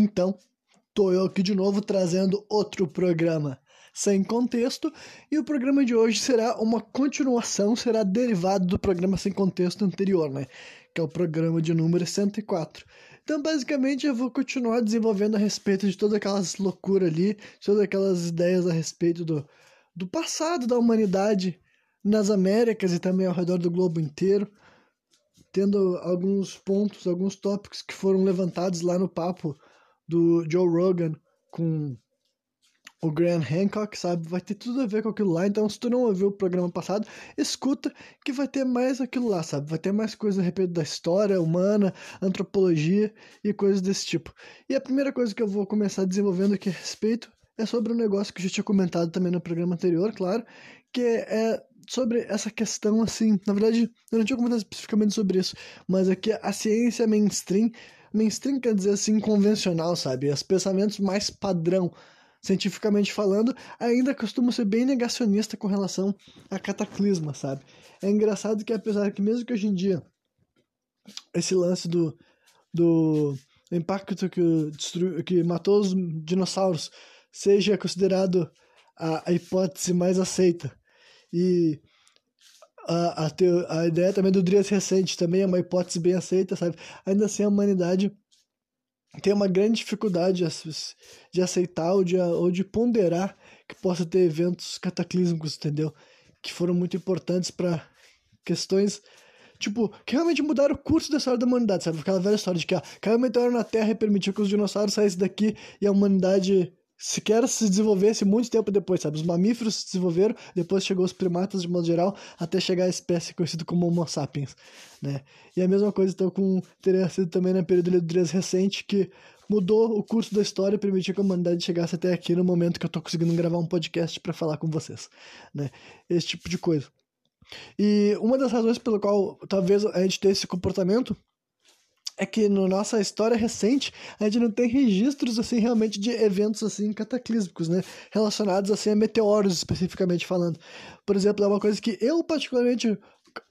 Então, tô eu aqui de novo trazendo outro programa sem contexto, e o programa de hoje será uma continuação, será derivado do programa sem contexto anterior, né? Que é o programa de número 104. Então, basicamente, eu vou continuar desenvolvendo a respeito de todas aquelas loucuras ali, todas aquelas ideias a respeito do, do passado da humanidade nas Américas e também ao redor do globo inteiro, tendo alguns pontos, alguns tópicos que foram levantados lá no papo do Joe Rogan com o Graham Hancock, sabe? Vai ter tudo a ver com aquilo lá. Então, se tu não ouviu o programa passado, escuta que vai ter mais aquilo lá, sabe? Vai ter mais coisas a respeito da história humana, antropologia e coisas desse tipo. E a primeira coisa que eu vou começar desenvolvendo aqui a respeito é sobre um negócio que eu já tinha comentado também no programa anterior, claro, que é sobre essa questão assim. Na verdade, eu não tinha comentado especificamente sobre isso, mas é que a ciência mainstream, mainstream quer dizer assim, convencional, sabe? Os pensamentos mais padrão cientificamente falando, ainda costuma ser bem negacionista com relação a cataclisma, sabe? É engraçado que apesar que mesmo que hoje em dia esse lance do, do impacto que, destruiu, que matou os dinossauros seja considerado a, a hipótese mais aceita e a, a, teo, a ideia também do Drias recente também é uma hipótese bem aceita, sabe? Ainda assim a humanidade tem uma grande dificuldade de aceitar ou de, ou de ponderar que possa ter eventos cataclísmicos, entendeu? Que foram muito importantes para questões, tipo, que realmente mudaram o curso da história da humanidade, sabe? Aquela velha história de que, ó, caiu um meteoro na Terra e permitiu que os dinossauros saíssem daqui e a humanidade sequer se desenvolvesse muito tempo depois, sabe? Os mamíferos se desenvolveram, depois chegou os primatas de modo geral, até chegar a espécie conhecida como Homo sapiens, né? E a mesma coisa então com teria sido também na período de Dres recente que mudou o curso da história e permitiu que a humanidade chegasse até aqui no momento que eu tô conseguindo gravar um podcast para falar com vocês, né? Esse tipo de coisa. E uma das razões pelo qual talvez a gente tenha esse comportamento é que na nossa história recente a gente não tem registros assim realmente de eventos assim cataclísmicos, né, relacionados assim a meteoros especificamente falando. Por exemplo, é uma coisa que eu particularmente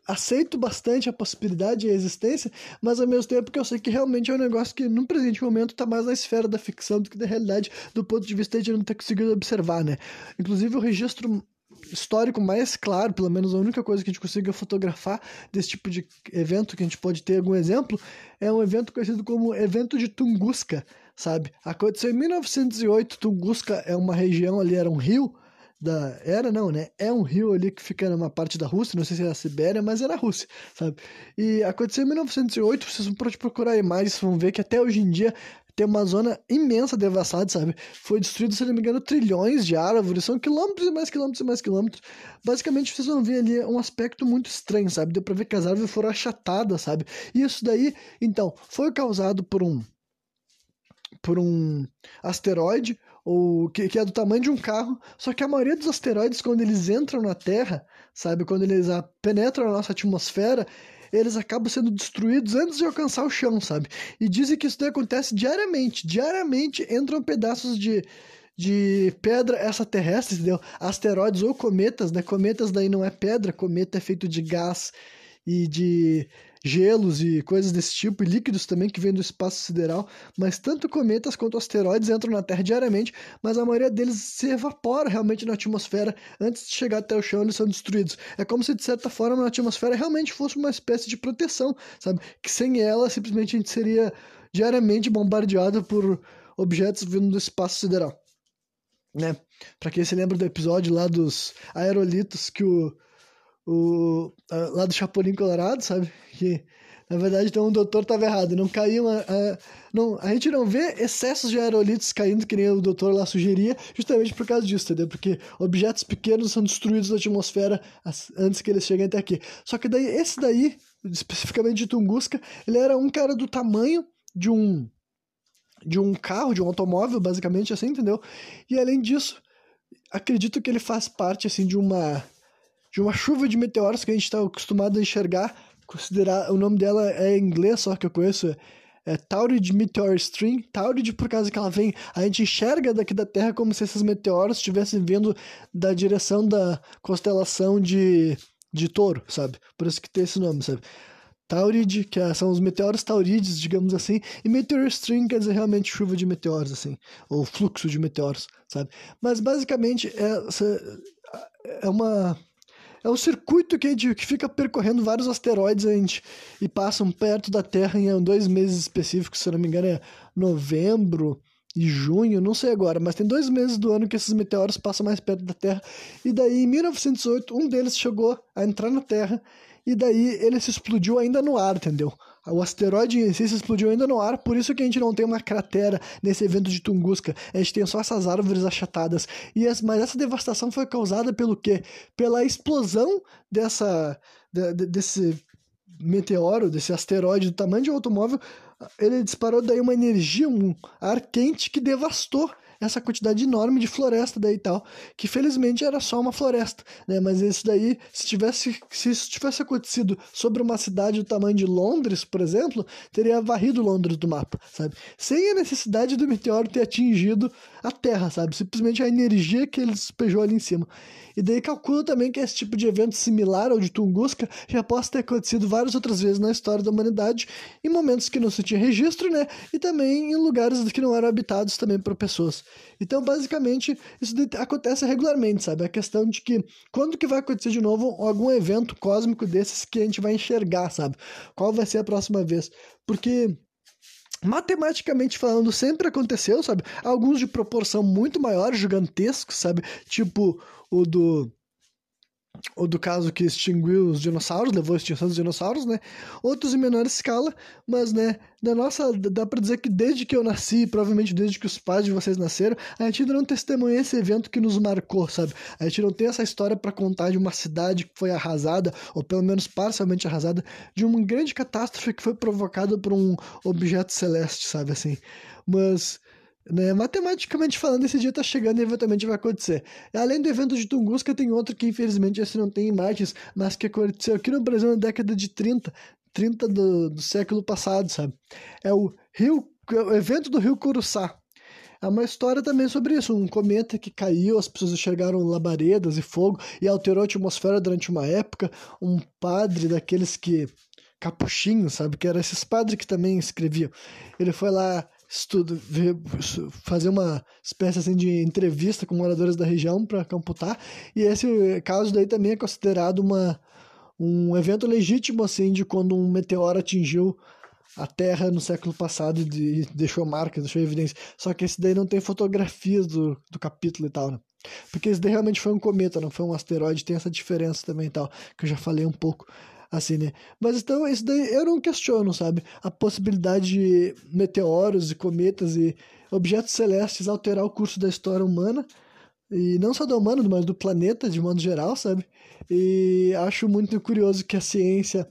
aceito bastante a possibilidade e a existência, mas ao mesmo tempo que eu sei que realmente é um negócio que no presente momento está mais na esfera da ficção do que da realidade, do ponto de vista de não ter conseguido observar, né? Inclusive o registro histórico mais claro, pelo menos a única coisa que a gente consiga fotografar desse tipo de evento, que a gente pode ter algum exemplo, é um evento conhecido como evento de Tunguska, sabe? Aconteceu em 1908, Tunguska é uma região ali, era um rio, da era não, né? É um rio ali que fica numa parte da Rússia, não sei se é a Sibéria, mas era a Rússia, sabe? E aconteceu em 1908, vocês vão procurar imagens, vão ver que até hoje em dia tem uma zona imensa devastada, sabe? Foi destruído, se não me engano, trilhões de árvores, são quilômetros e mais quilômetros e mais quilômetros. Basicamente, vocês vão ver ali um aspecto muito estranho, sabe? Deu pra ver que as árvores foram achatadas, sabe? E isso daí, então, foi causado por um por um asteroide ou que, que, é do tamanho de um carro, só que a maioria dos asteroides quando eles entram na Terra, sabe, quando eles penetram a nossa atmosfera, eles acabam sendo destruídos antes de alcançar o chão, sabe? E dizem que isso acontece diariamente. Diariamente entram pedaços de, de pedra extraterrestre, entendeu? Asteroides ou cometas, né? Cometas daí não é pedra, cometa é feito de gás e de gelos e coisas desse tipo, e líquidos também que vêm do espaço sideral, mas tanto cometas quanto asteroides entram na Terra diariamente, mas a maioria deles se evapora realmente na atmosfera antes de chegar até o chão, eles são destruídos. É como se de certa forma a atmosfera realmente fosse uma espécie de proteção, sabe? Que sem ela simplesmente a gente seria diariamente bombardeado por objetos vindo do espaço sideral. Né? Para quem se lembra do episódio lá dos aerolitos que o o, lá do Chapolin Colorado, sabe? Que na verdade então o doutor estava errado, não caiu a, a, não, a gente não vê excessos de aerolitos caindo que nem o doutor lá sugeria, justamente por causa disso, entendeu? Porque objetos pequenos são destruídos na atmosfera antes que eles cheguem até aqui. Só que daí esse daí, especificamente de Tunguska, ele era um cara do tamanho de um de um carro, de um automóvel, basicamente assim, entendeu? E além disso, acredito que ele faz parte assim de uma de uma chuva de meteoros que a gente está acostumado a enxergar. Considerar, o nome dela é em inglês, só que eu conheço, é Taurid Meteor Stream. Taurid, por causa que ela vem, a gente enxerga daqui da Terra como se esses meteoros estivessem vindo da direção da constelação de, de touro, sabe? Por isso que tem esse nome, sabe? Taurid, que é, são os meteoros taurides, digamos assim, e Meteor Stream quer dizer realmente chuva de meteoros, assim, ou fluxo de meteoros, sabe? Mas basicamente é, é uma é um circuito que, que fica percorrendo vários asteroides gente, e passam perto da Terra em dois meses específicos, se não me engano é novembro e junho, não sei agora, mas tem dois meses do ano que esses meteoros passam mais perto da Terra. E daí, em 1908, um deles chegou a entrar na Terra e daí ele se explodiu ainda no ar, entendeu? O asteroide em si se explodiu ainda no ar, por isso que a gente não tem uma cratera nesse evento de Tunguska. A gente tem só essas árvores achatadas. E as, mas essa devastação foi causada pelo quê? Pela explosão dessa, de, de, desse meteoro, desse asteroide do tamanho de um automóvel. Ele disparou daí uma energia, um ar quente que devastou essa quantidade enorme de floresta daí e tal, que felizmente era só uma floresta, né? Mas isso daí, se tivesse, se isso tivesse acontecido sobre uma cidade do tamanho de Londres, por exemplo, teria varrido Londres do mapa, sabe? Sem a necessidade do meteoro ter atingido a Terra, sabe? Simplesmente a energia que ele despejou ali em cima. E daí calcula também que esse tipo de evento similar ao de Tunguska já possa ter acontecido várias outras vezes na história da humanidade, em momentos que não se tinha registro, né? E também em lugares que não eram habitados também por pessoas. Então, basicamente, isso acontece regularmente, sabe? A questão de que quando que vai acontecer de novo algum evento cósmico desses que a gente vai enxergar, sabe? Qual vai ser a próxima vez? Porque matematicamente falando, sempre aconteceu, sabe? Alguns de proporção muito maior, gigantescos, sabe? Tipo o do ou do caso que extinguiu os dinossauros, levou a extinção dos dinossauros, né? Outros em menor escala, mas, né, na nossa, dá pra dizer que desde que eu nasci, provavelmente desde que os pais de vocês nasceram, a gente ainda não testemunha esse evento que nos marcou, sabe? A gente não tem essa história para contar de uma cidade que foi arrasada, ou pelo menos parcialmente arrasada, de uma grande catástrofe que foi provocada por um objeto celeste, sabe, assim. Mas né? Matematicamente falando, esse dia está chegando e eventualmente vai acontecer. Além do evento de Tunguska, tem outro que infelizmente esse não tem imagens, mas que aconteceu aqui no Brasil na década de 30, 30 do, do século passado, sabe? É o Rio, o evento do Rio Curuçá. É uma história também sobre isso, um cometa que caiu, as pessoas enxergaram labaredas e fogo e alterou a atmosfera durante uma época. Um padre daqueles que capuchinho, sabe, que era esses padres que também escreviam. Ele foi lá estudo, fazer uma espécie assim de entrevista com moradores da região para computar. E esse caso daí também é considerado uma, um evento legítimo assim de quando um meteoro atingiu a Terra no século passado e deixou marcas, deixou evidência. Só que esse daí não tem fotografias do, do capítulo e tal, né? Porque esse daí realmente foi um cometa, não foi um asteroide, tem essa diferença também e tal, que eu já falei um pouco assim, né? Mas então, isso daí eu não questiono, sabe? A possibilidade de meteoros e cometas e objetos celestes alterar o curso da história humana, e não só da humana, mas do planeta de modo geral, sabe? E acho muito curioso que a ciência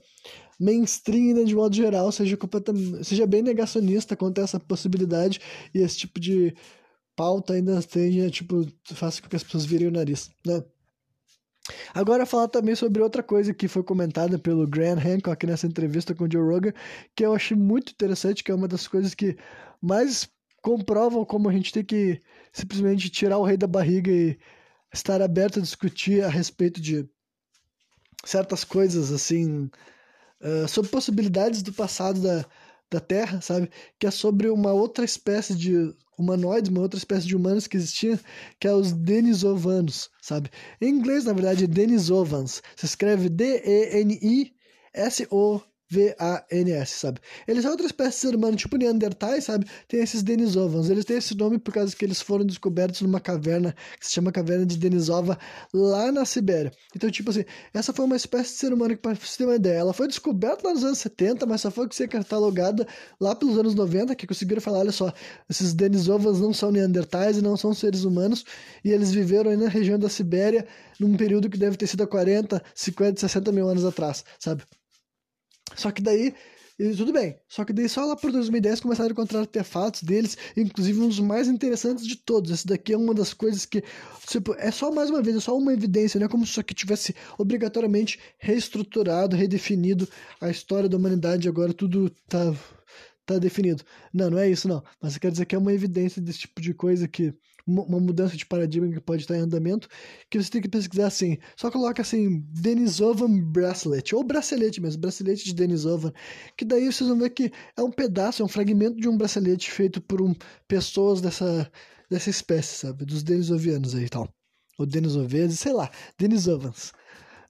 mainstream, né, de modo geral, seja, completamente, seja bem negacionista quanto a essa possibilidade e esse tipo de pauta ainda tenha, tipo, faça com que as pessoas virem o nariz, né? Agora falar também sobre outra coisa que foi comentada pelo Graham Hancock nessa entrevista com o Joe Rogan, que eu achei muito interessante, que é uma das coisas que mais comprovam como a gente tem que simplesmente tirar o rei da barriga e estar aberto a discutir a respeito de certas coisas, assim, uh, sobre possibilidades do passado da, da Terra, sabe? Que é sobre uma outra espécie de humanoides, uma outra espécie de humanos que existia, que é os Denisovanos, sabe? Em inglês, na verdade, é Denisovans. Se escreve D-E-N-I-S-O V-A-N-S, sabe? Eles são outra espécie de ser humano, tipo Neandertais, sabe? Tem esses Denisovans. Eles têm esse nome por causa que eles foram descobertos numa caverna que se chama Caverna de Denisova, lá na Sibéria. Então, tipo assim, essa foi uma espécie de ser humano que, para você ter uma ideia, ela foi descoberta lá nos anos 70, mas só foi ser catalogada lá pelos anos 90, que conseguiram falar: olha só, esses Denisovans não são Neandertais e não são seres humanos, e eles viveram aí na região da Sibéria num período que deve ter sido há 40, 50, 60 mil anos atrás, sabe? Só que daí, tudo bem. Só que daí só lá por 2010 começaram a encontrar artefatos deles, inclusive um dos mais interessantes de todos. Esse daqui é uma das coisas que, tipo, é só mais uma vez, é só uma evidência, não é como se isso aqui tivesse obrigatoriamente reestruturado, redefinido a história da humanidade, agora tudo tá tá definido. Não, não é isso não. Mas quer dizer que é uma evidência desse tipo de coisa que uma mudança de paradigma que pode estar em andamento, que você tem que pesquisar assim, só coloca assim, Denisovan Bracelet, ou bracelete mesmo, bracelete de Denisovan, que daí vocês vão ver que é um pedaço, é um fragmento de um bracelete feito por um, pessoas dessa, dessa espécie, sabe, dos Denisovianos aí e tal, ou Denisovans, sei lá, Denisovans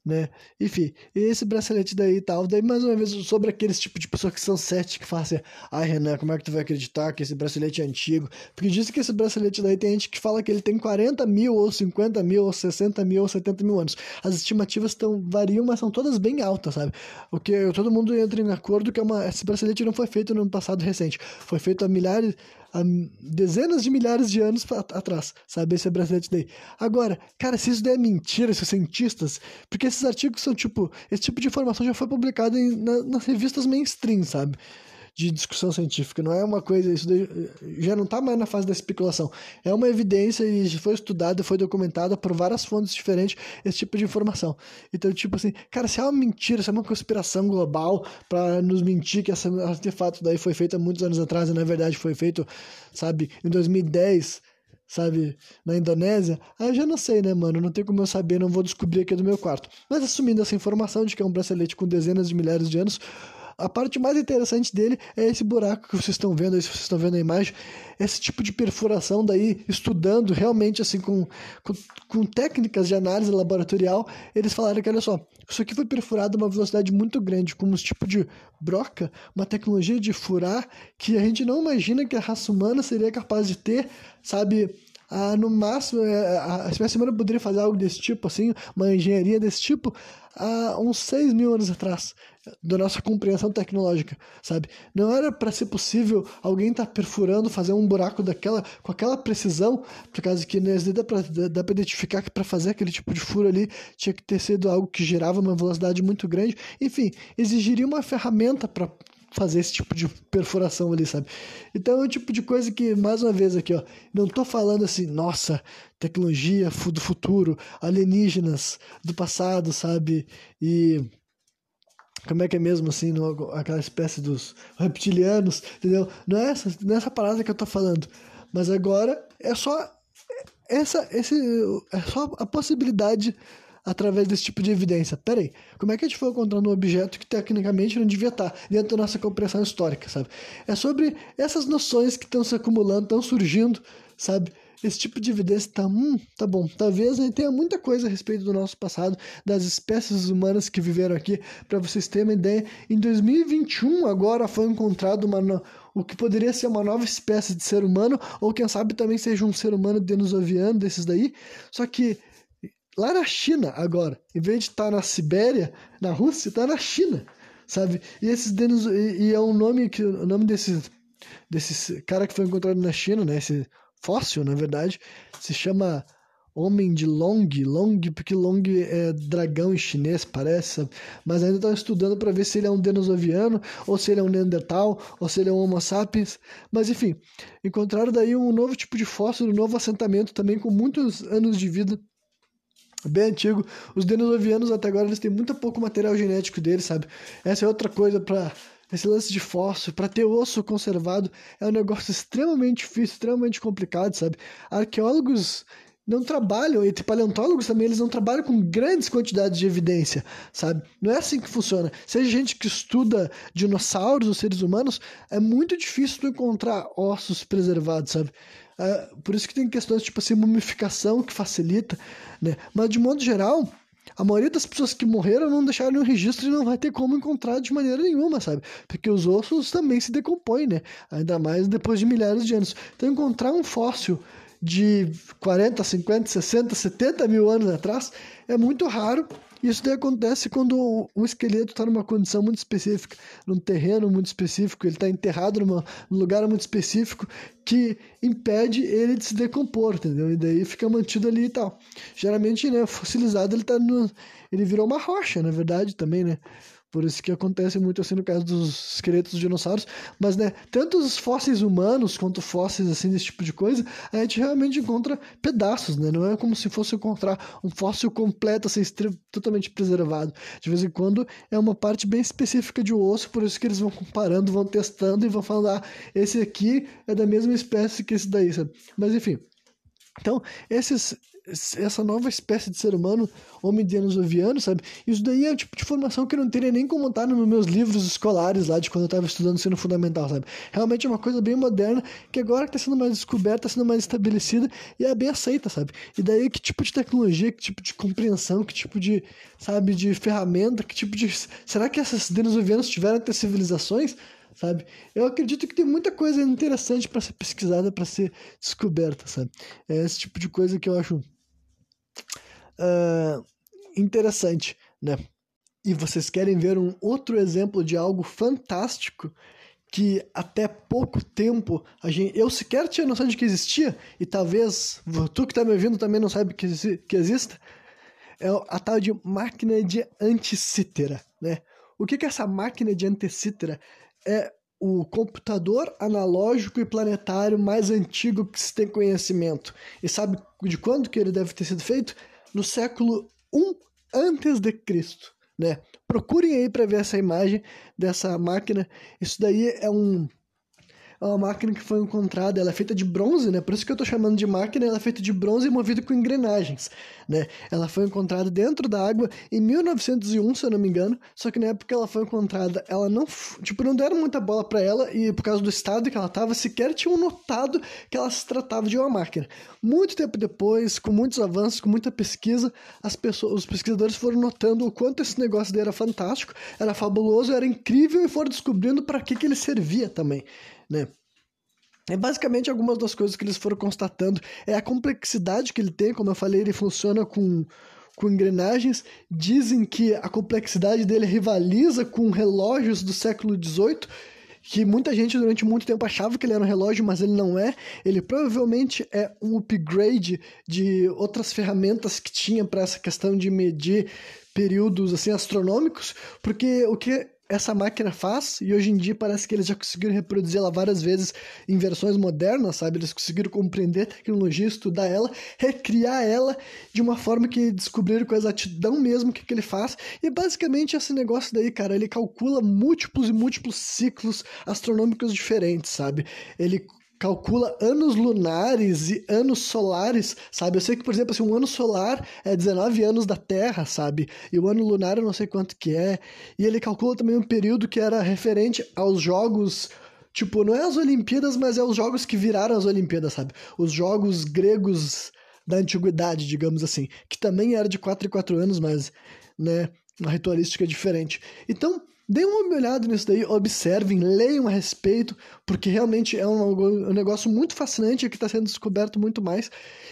né? Enfim, esse bracelete daí e tal. Daí, mais uma vez, sobre aqueles tipo de pessoas que são céticas, que falam assim, ai, Renan, como é que tu vai acreditar que esse bracelete é antigo? Porque dizem que esse bracelete daí tem gente que fala que ele tem 40 mil, ou 50 mil, ou 60 mil, ou 70 mil anos. As estimativas tão, variam, mas são todas bem altas, sabe? O que todo mundo entra em acordo que é uma, esse bracelete não foi feito no passado recente. Foi feito há milhares, há dezenas de milhares de anos atrás, sabe? Esse bracelete daí. Agora, cara, se isso daí é mentira, esses cientistas, porque esses artigos são tipo, esse tipo de informação já foi publicado em, na, nas revistas mainstream, sabe? De discussão científica, não é uma coisa, isso já não está mais na fase da especulação. É uma evidência e foi estudada, foi documentada por várias fontes diferentes esse tipo de informação. Então, tipo assim, cara, se é uma mentira, se é uma conspiração global para nos mentir que esse artefato daí foi feito há muitos anos atrás e na verdade foi feito, sabe, em 2010, sabe, na Indonésia, aí eu já não sei, né, mano? Não tem como eu saber, não vou descobrir aqui do meu quarto. Mas assumindo essa informação de que é um bracelete com dezenas de milhares de anos, a parte mais interessante dele é esse buraco que vocês estão vendo aí, se vocês estão vendo a imagem, esse tipo de perfuração daí, estudando realmente assim com, com, com técnicas de análise laboratorial, eles falaram que, olha só, isso aqui foi perfurado a uma velocidade muito grande, com um tipo de broca, uma tecnologia de furar que a gente não imagina que a raça humana seria capaz de ter, sabe, ah, no máximo, é, a espécie humana poderia fazer algo desse tipo, assim, uma engenharia desse tipo, há uns 6 mil anos atrás, da nossa compreensão tecnológica, sabe? Não era para ser possível alguém estar tá perfurando, fazer um buraco daquela, com aquela precisão, por causa que né, dá para dá pra identificar que para fazer aquele tipo de furo ali tinha que ter sido algo que gerava uma velocidade muito grande. Enfim, exigiria uma ferramenta para fazer esse tipo de perfuração ali, sabe? Então é o tipo de coisa que, mais uma vez aqui, ó, não tô falando assim, nossa, tecnologia do futuro, alienígenas do passado, sabe? E como é que é mesmo assim, no, aquela espécie dos reptilianos, entendeu? Não é essa, não é parada que eu tô falando. Mas agora é só essa, esse, é só a possibilidade através desse tipo de evidência. Pera aí, como é que a gente foi encontrando um objeto que tecnicamente não devia estar dentro da nossa compreensão histórica, sabe? É sobre essas noções que estão se acumulando, estão surgindo, sabe? Esse tipo de evidência tá, hum, tá bom. Talvez a gente tenha muita coisa a respeito do nosso passado, das espécies humanas que viveram aqui. Para vocês terem uma ideia, em 2021 agora foi encontrado uma, o que poderia ser uma nova espécie de ser humano, ou quem sabe também seja um ser humano denosoviano desses daí. Só que lá na China agora, em vez de estar tá na Sibéria, na Rússia, está na China, sabe? E esses denos, e, e, é um nome que o nome desse desse cara que foi encontrado na China, né? Esse fóssil, na verdade, se chama Homem de Long, Long, porque Long é dragão em chinês, parece, mas ainda estão estudando para ver se ele é um denosoviano, ou se ele é um Neandertal, ou se ele é um Homo sapiens. Mas enfim, encontraram daí um novo tipo de fóssil, um novo assentamento também com muitos anos de vida bem antigo. Os denosovianos até agora eles têm muito pouco material genético deles, sabe? Essa é outra coisa para esse lance de fóssil, para ter osso conservado, é um negócio extremamente difícil, extremamente complicado, sabe? Arqueólogos não trabalham, e paleontólogos também, eles não trabalham com grandes quantidades de evidência, sabe? Não é assim que funciona. Seja gente que estuda dinossauros ou seres humanos, é muito difícil tu encontrar ossos preservados, sabe? É, por isso que tem questões tipo assim, mumificação que facilita, né? Mas de modo geral, a maioria das pessoas que morreram não deixaram nenhum registro e não vai ter como encontrar de maneira nenhuma, sabe? Porque os ossos também se decompõem, né? Ainda mais depois de milhares de anos. Então, encontrar um fóssil de 40, 50, 60, 70 mil anos atrás é muito raro isso daí acontece quando o esqueleto está numa condição muito específica, num terreno muito específico, ele está enterrado numa, num lugar muito específico que impede ele de se decompor, entendeu? E daí fica mantido ali e tal. Geralmente, né, fossilizado ele tá no, ele virou uma rocha, na verdade, também, né? Por isso que acontece muito assim no caso dos esqueletos dos dinossauros. Mas, né, tanto os fósseis humanos quanto fósseis assim desse tipo de coisa, a gente realmente encontra pedaços, né? Não é como se fosse encontrar um fóssil completo, assim, totalmente preservado. De vez em quando é uma parte bem específica de osso, por isso que eles vão comparando, vão testando e vão falando, ah, esse aqui é da mesma espécie que esse daí, sabe? Mas enfim. Então, esses, essa nova espécie de ser humano, homem denosoviano, sabe? Isso daí é o tipo de formação que eu não teria nem como estar nos meus livros escolares lá de quando eu estava estudando ensino fundamental, sabe? Realmente é uma coisa bem moderna que agora está sendo mais descoberta, está sendo mais estabelecida e é bem aceita, sabe? E daí que tipo de tecnologia, que tipo de compreensão, que tipo de, sabe, de ferramenta, que tipo de... Será que esses denosovianos tiveram até civilizações? sabe? Eu acredito que tem muita coisa interessante para ser pesquisada, para ser descoberta, sabe? É esse tipo de coisa que eu acho uh, interessante, né? E vocês querem ver um outro exemplo de algo fantástico que até pouco tempo a gente, eu sequer tinha noção de que existia e talvez tu que está me ouvindo também não sabe que, que exista é a tal de máquina de anticítera, né? O que, que é essa máquina de anticítera? é o computador analógico e planetário mais antigo que se tem conhecimento. E sabe de quando que ele deve ter sido feito? No século I antes de Cristo, né? Procurem aí para ver essa imagem dessa máquina. Isso daí é um é uma máquina que foi encontrada, ela é feita de bronze, né? Por isso que eu estou chamando de máquina, ela é feita de bronze e movida com engrenagens, né? Ela foi encontrada dentro da água em 1901, se eu não me engano, só que na época que ela foi encontrada, ela não, tipo, não deram muita bola para ela e por causa do estado que ela estava, sequer tinham notado que ela se tratava de uma máquina. Muito tempo depois, com muitos avanços, com muita pesquisa, as pessoas, os pesquisadores foram notando o quanto esse negócio dele era fantástico, era fabuloso, era incrível e foram descobrindo para que que ele servia também né? É basicamente algumas das coisas que eles foram constatando. É a complexidade que ele tem, como eu falei, ele funciona com, com engrenagens. Dizem que a complexidade dele rivaliza com relógios do século XVIII, que muita gente durante muito tempo achava que ele era um relógio, mas ele não é. Ele provavelmente é um upgrade de outras ferramentas que tinha para essa questão de medir períodos assim astronômicos, porque o que essa máquina faz, e hoje em dia parece que eles já conseguiram reproduzir ela várias vezes em versões modernas, sabe? Eles conseguiram compreender a tecnologia, estudar ela, recriar ela de uma forma que descobriram com exatidão mesmo o que, que ele faz. E basicamente esse negócio daí, cara, ele calcula múltiplos e múltiplos ciclos astronômicos diferentes, sabe? Ele calcula anos lunares e anos solares, sabe? Eu sei que, por exemplo, assim, um ano solar é 19 anos da Terra, sabe? E o ano lunar eu não sei quanto que é. E ele calcula também um período que era referente aos jogos Tipo, não é as Olimpíadas, mas é os jogos que viraram as Olimpíadas, sabe? Os jogos gregos da antiguidade, digamos assim. Que também era de 4 em 4 anos, mas, né, uma ritualística diferente. Então, Deem uma olhada nisso daí, observem, leiam a respeito, porque realmente é um, um negócio muito fascinante que está sendo descoberto muito mais.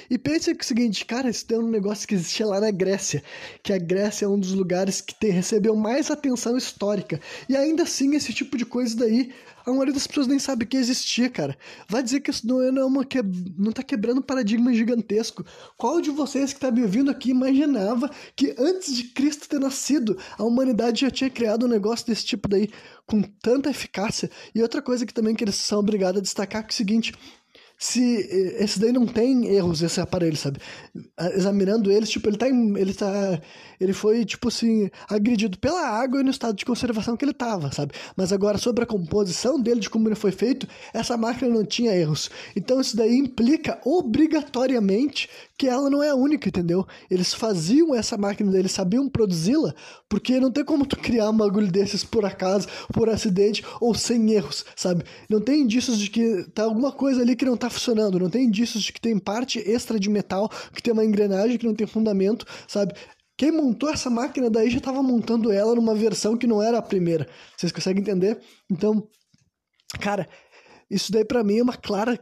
E pense que é o seguinte, cara, isso é um negócio que existia lá na Grécia, que a Grécia é um dos lugares que tem, recebeu mais atenção histórica. E ainda assim, esse tipo de coisa daí a maioria das pessoas nem sabe que existia, cara. Vai dizer que isso não é, uma que... não tá quebrando um paradigma gigantesco. Qual de vocês que tá me ouvindo aqui imaginava que antes de Cristo ter nascido, a humanidade já tinha criado um negócio desse tipo daí com tanta eficácia? E outra coisa que também que eles são obrigados a destacar é, é o seguinte, se eh, esse daí não tem erros esse aparelho, sabe? Examinando eles, tipo, ele tá em, ele tá ele foi tipo assim agredido pela água e no estado de conservação que ele tava, sabe? Mas agora sobre a composição dele, de como ele foi feito, essa máquina não tinha erros. Então isso daí implica obrigatoriamente que ela não é a única, entendeu? Eles faziam essa máquina, eles sabiam produzi-la, porque não tem como tu criar um bagulho desses por acaso, por acidente ou sem erros, sabe? Não tem indícios de que tá alguma coisa ali que não tá tá funcionando, não tem indícios de que tem parte extra de metal, que tem uma engrenagem que não tem fundamento, sabe? Quem montou essa máquina daí já estava montando ela numa versão que não era a primeira. Vocês conseguem entender? Então, cara, isso daí para mim é uma clara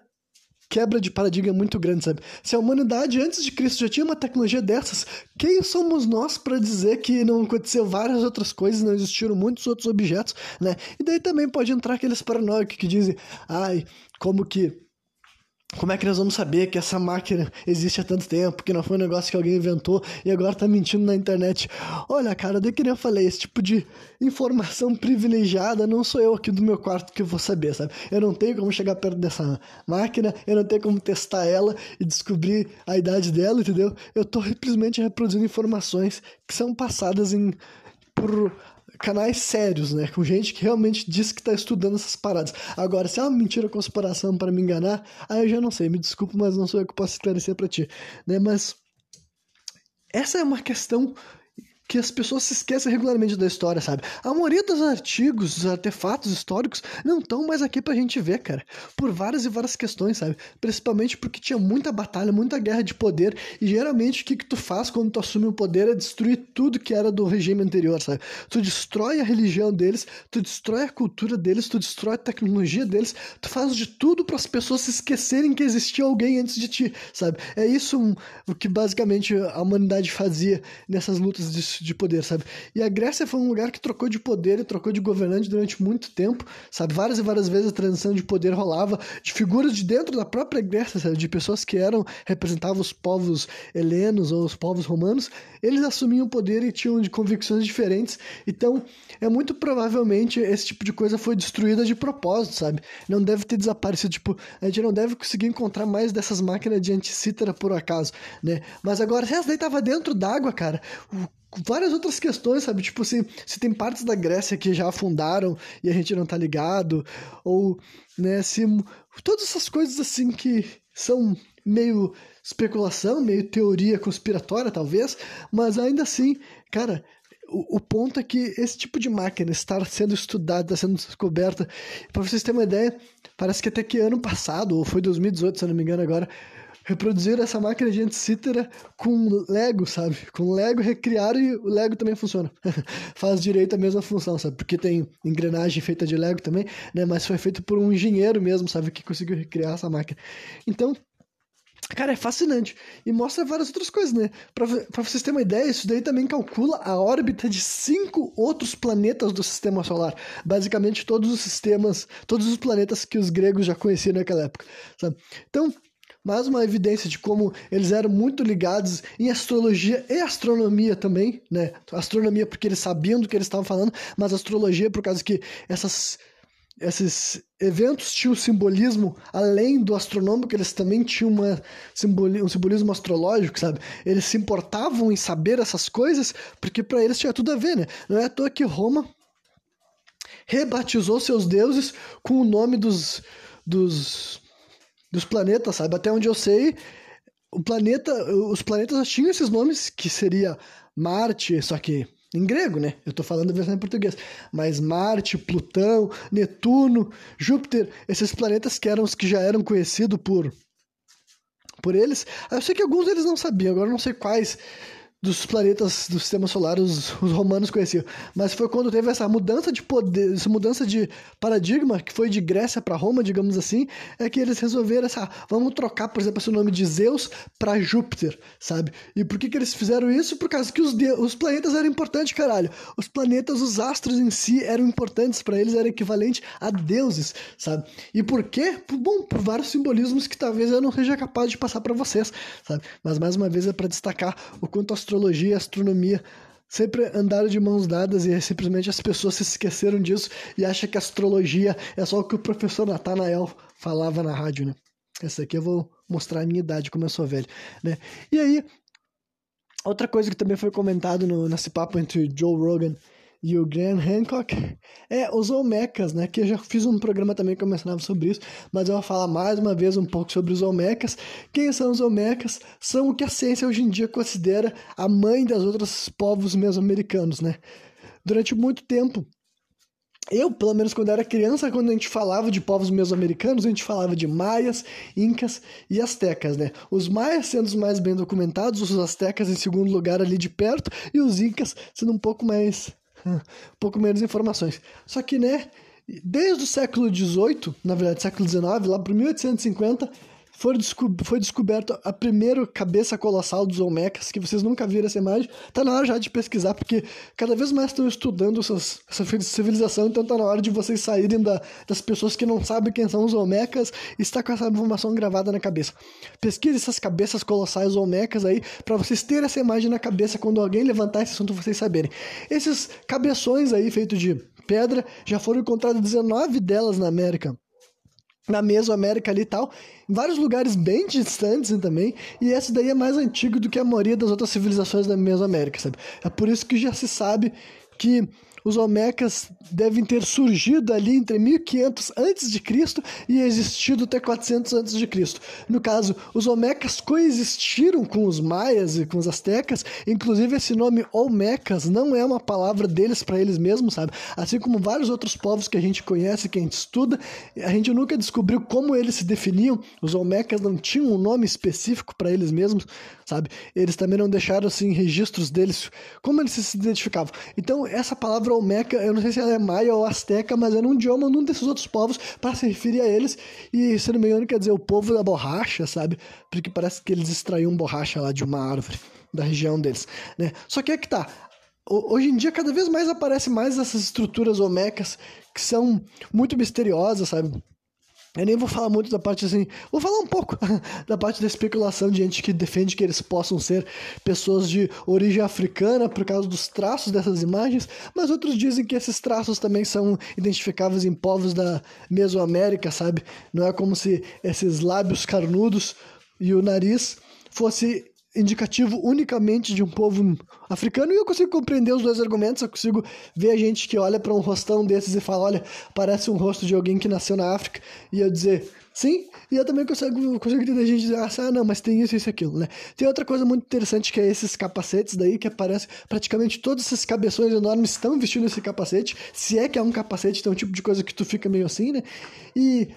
quebra de paradigma muito grande, sabe? Se a humanidade antes de Cristo já tinha uma tecnologia dessas, quem somos nós para dizer que não aconteceu várias outras coisas, não existiram muitos outros objetos, né? E daí também pode entrar aqueles paranoicos que dizem, ai, como que como é que nós vamos saber que essa máquina existe há tanto tempo, que não foi um negócio que alguém inventou e agora tá mentindo na internet? Olha, cara, de que nem eu falei, esse tipo de informação privilegiada não sou eu aqui do meu quarto que vou saber, sabe? Eu não tenho como chegar perto dessa máquina, eu não tenho como testar ela e descobrir a idade dela, entendeu? Eu tô simplesmente reproduzindo informações que são passadas em por canais sérios, né? Com gente que realmente diz que tá estudando essas paradas. Agora, se é uma mentira conspiração para me enganar, aí eu já não sei. Me desculpa, mas não sou eu que posso esclarecer para ti, né? Mas essa é uma questão que as pessoas se esquecem regularmente da história, sabe? A maioria dos artigos, dos artefatos históricos, não estão mais aqui pra gente ver, cara. Por várias e várias questões, sabe? Principalmente porque tinha muita batalha, muita guerra de poder, e geralmente o que, que tu faz quando tu assume o poder é destruir tudo que era do regime anterior, sabe? Tu destrói a religião deles, tu destrói a cultura deles, tu destrói a tecnologia deles, tu faz de tudo para as pessoas se esquecerem que existia alguém antes de ti, sabe? É isso um, o que basicamente a humanidade fazia nessas lutas de de poder, sabe? E a Grécia foi um lugar que trocou de poder e trocou de governante durante muito tempo, sabe? Várias e várias vezes a transição de poder rolava de figuras de dentro da própria Grécia, sabe? De pessoas que eram, representavam os povos helenos ou os povos romanos, eles assumiam o poder e tinham de convicções diferentes. Então, é muito provavelmente esse tipo de coisa foi destruída de propósito, sabe? Não deve ter desaparecido, tipo, a gente não deve conseguir encontrar mais dessas máquinas de anticítera por acaso, né? Mas agora, se essa daí tava dentro d'água, cara, o várias outras questões, sabe? Tipo assim, se tem partes da Grécia que já afundaram e a gente não tá ligado, ou, né, se todas essas coisas assim que são meio especulação, meio teoria conspiratória, talvez, mas ainda assim, cara, o, o ponto é que esse tipo de máquina está sendo estudada, está sendo descoberta. Para vocês terem uma ideia, parece que até que ano passado, ou foi 2018, se eu não me engano agora, reproduziram essa máquina de anticítera com Lego, sabe? Com Lego recriaram e o Lego também funciona. Faz direito a mesma função, sabe? Porque tem engrenagem feita de Lego também, né? Mas foi feito por um engenheiro mesmo, sabe? Que conseguiu recriar essa máquina. Então, Cara, é fascinante. E mostra várias outras coisas, né? Pra, pra vocês terem uma ideia, isso daí também calcula a órbita de cinco outros planetas do sistema solar. Basicamente, todos os sistemas, todos os planetas que os gregos já conheciam naquela época, sabe? Então, mais uma evidência de como eles eram muito ligados em astrologia e astronomia também, né? Astronomia porque eles sabiam do que eles estavam falando, mas astrologia por causa que essas esses eventos tinham simbolismo além do astronômico, eles também tinham uma simboli um simbolismo astrológico, sabe? Eles se importavam em saber essas coisas porque para eles tinha tudo a ver, né? Não é à toa que Roma rebatizou seus deuses com o nome dos, dos dos planetas, sabe? Até onde eu sei, o planeta, os planetas tinham esses nomes, que seria Marte, só que em grego, né? Eu tô falando a versão em português. Mas Marte, Plutão, Netuno, Júpiter, esses planetas que eram os que já eram conhecidos por por eles. Eu sei que alguns deles não sabiam, agora não sei quais dos planetas do sistema solar os, os, romanos conheciam. Mas foi quando teve essa mudança de poder, essa mudança de paradigma, que foi de Grécia para Roma, digamos assim, é que eles resolveram essa, vamos trocar, por exemplo, esse nome de Zeus para Júpiter, sabe? E por que que eles fizeram isso? Por causa que os, os planetas eram importantes, caralho. Os planetas, os astros em si eram importantes para eles, era equivalente a deuses, sabe? E por quê? Bom, por vários simbolismos que talvez eu não seja capaz de passar para vocês, sabe? Mas mais uma vez é para destacar o quanto a astrologia e astronomia sempre andaram de mãos dadas e simplesmente as pessoas se esqueceram disso e acham que astrologia é só o que o professor Natanael falava na rádio, né? Essa aqui eu vou mostrar a minha idade, como eu sou velho, né? E aí, outra coisa que também foi comentado no, nesse papo entre Joe Rogan e o Graham Hancock é os Olmecas, né? Que eu já fiz um programa também que eu mencionava sobre isso, mas eu vou falar mais uma vez um pouco sobre os Olmecas. Quem são os Olmecas? São o que a ciência hoje em dia considera a mãe das outros povos mesoamericanos, né? Durante muito tempo, eu, pelo menos quando era criança, quando a gente falava de povos mesoamericanos, a gente falava de maias, incas e astecas, né? Os maias sendo os mais bem documentados, os astecas em segundo lugar ali de perto e os incas sendo um pouco mais um pouco menos informações. Só que, né, desde o século XVIII, na verdade, século XIX, lá para 1850, foi, desco foi descoberto a primeira cabeça colossal dos Olmecas, que vocês nunca viram essa imagem. Tá na hora já de pesquisar, porque cada vez mais estão estudando essas, essa civilização, então tá na hora de vocês saírem da, das pessoas que não sabem quem são os Olmecas e está com essa informação gravada na cabeça. Pesquise essas cabeças colossais Olmecas aí, para vocês terem essa imagem na cabeça quando alguém levantar esse assunto vocês saberem. Esses cabeções aí, feitos de pedra, já foram encontrados 19 delas na América na Mesoamérica ali e tal, em vários lugares bem distantes também, e esse daí é mais antigo do que a maioria das outras civilizações da Mesoamérica, sabe? É por isso que já se sabe que os Olmecas devem ter surgido ali entre 1500 a.C. e existido até 400 a.C. No caso, os Olmecas coexistiram com os maias e com os astecas, inclusive esse nome Olmecas não é uma palavra deles para eles mesmos, sabe? Assim como vários outros povos que a gente conhece, que a gente estuda, a gente nunca descobriu como eles se definiam. Os Olmecas não tinham um nome específico para eles mesmos, sabe? Eles também não deixaram assim registros deles como eles se identificavam. Então, essa palavra Olmeca, eu não sei se ela é maia ou asteca, mas era um idioma num desses outros povos para se referir a eles. E, se não me engano, quer dizer o povo da borracha, sabe? Porque parece que eles extraíam borracha lá de uma árvore da região deles, né? Só que é que tá. Hoje em dia, cada vez mais aparece mais essas estruturas olmecas que são muito misteriosas, sabe? Eu nem vou falar muito da parte assim, vou falar um pouco da parte da especulação de gente que defende que eles possam ser pessoas de origem africana por causa dos traços dessas imagens, mas outros dizem que esses traços também são identificáveis em povos da Mesoamérica, sabe? Não é como se esses lábios carnudos e o nariz fosse indicativo unicamente de um povo africano e eu consigo compreender os dois argumentos, eu consigo ver a gente que olha para um rostão desses e fala, olha, parece um rosto de alguém que nasceu na África, e eu dizer, sim, e eu também consigo, consigo entender a gente dizer, ah, não, mas tem isso, isso e aquilo, né? Tem outra coisa muito interessante que é esses capacetes daí, que aparece praticamente todos esses cabeções enormes estão vestindo esse capacete, se é que é um capacete, tem um tipo de coisa que tu fica meio assim, né? E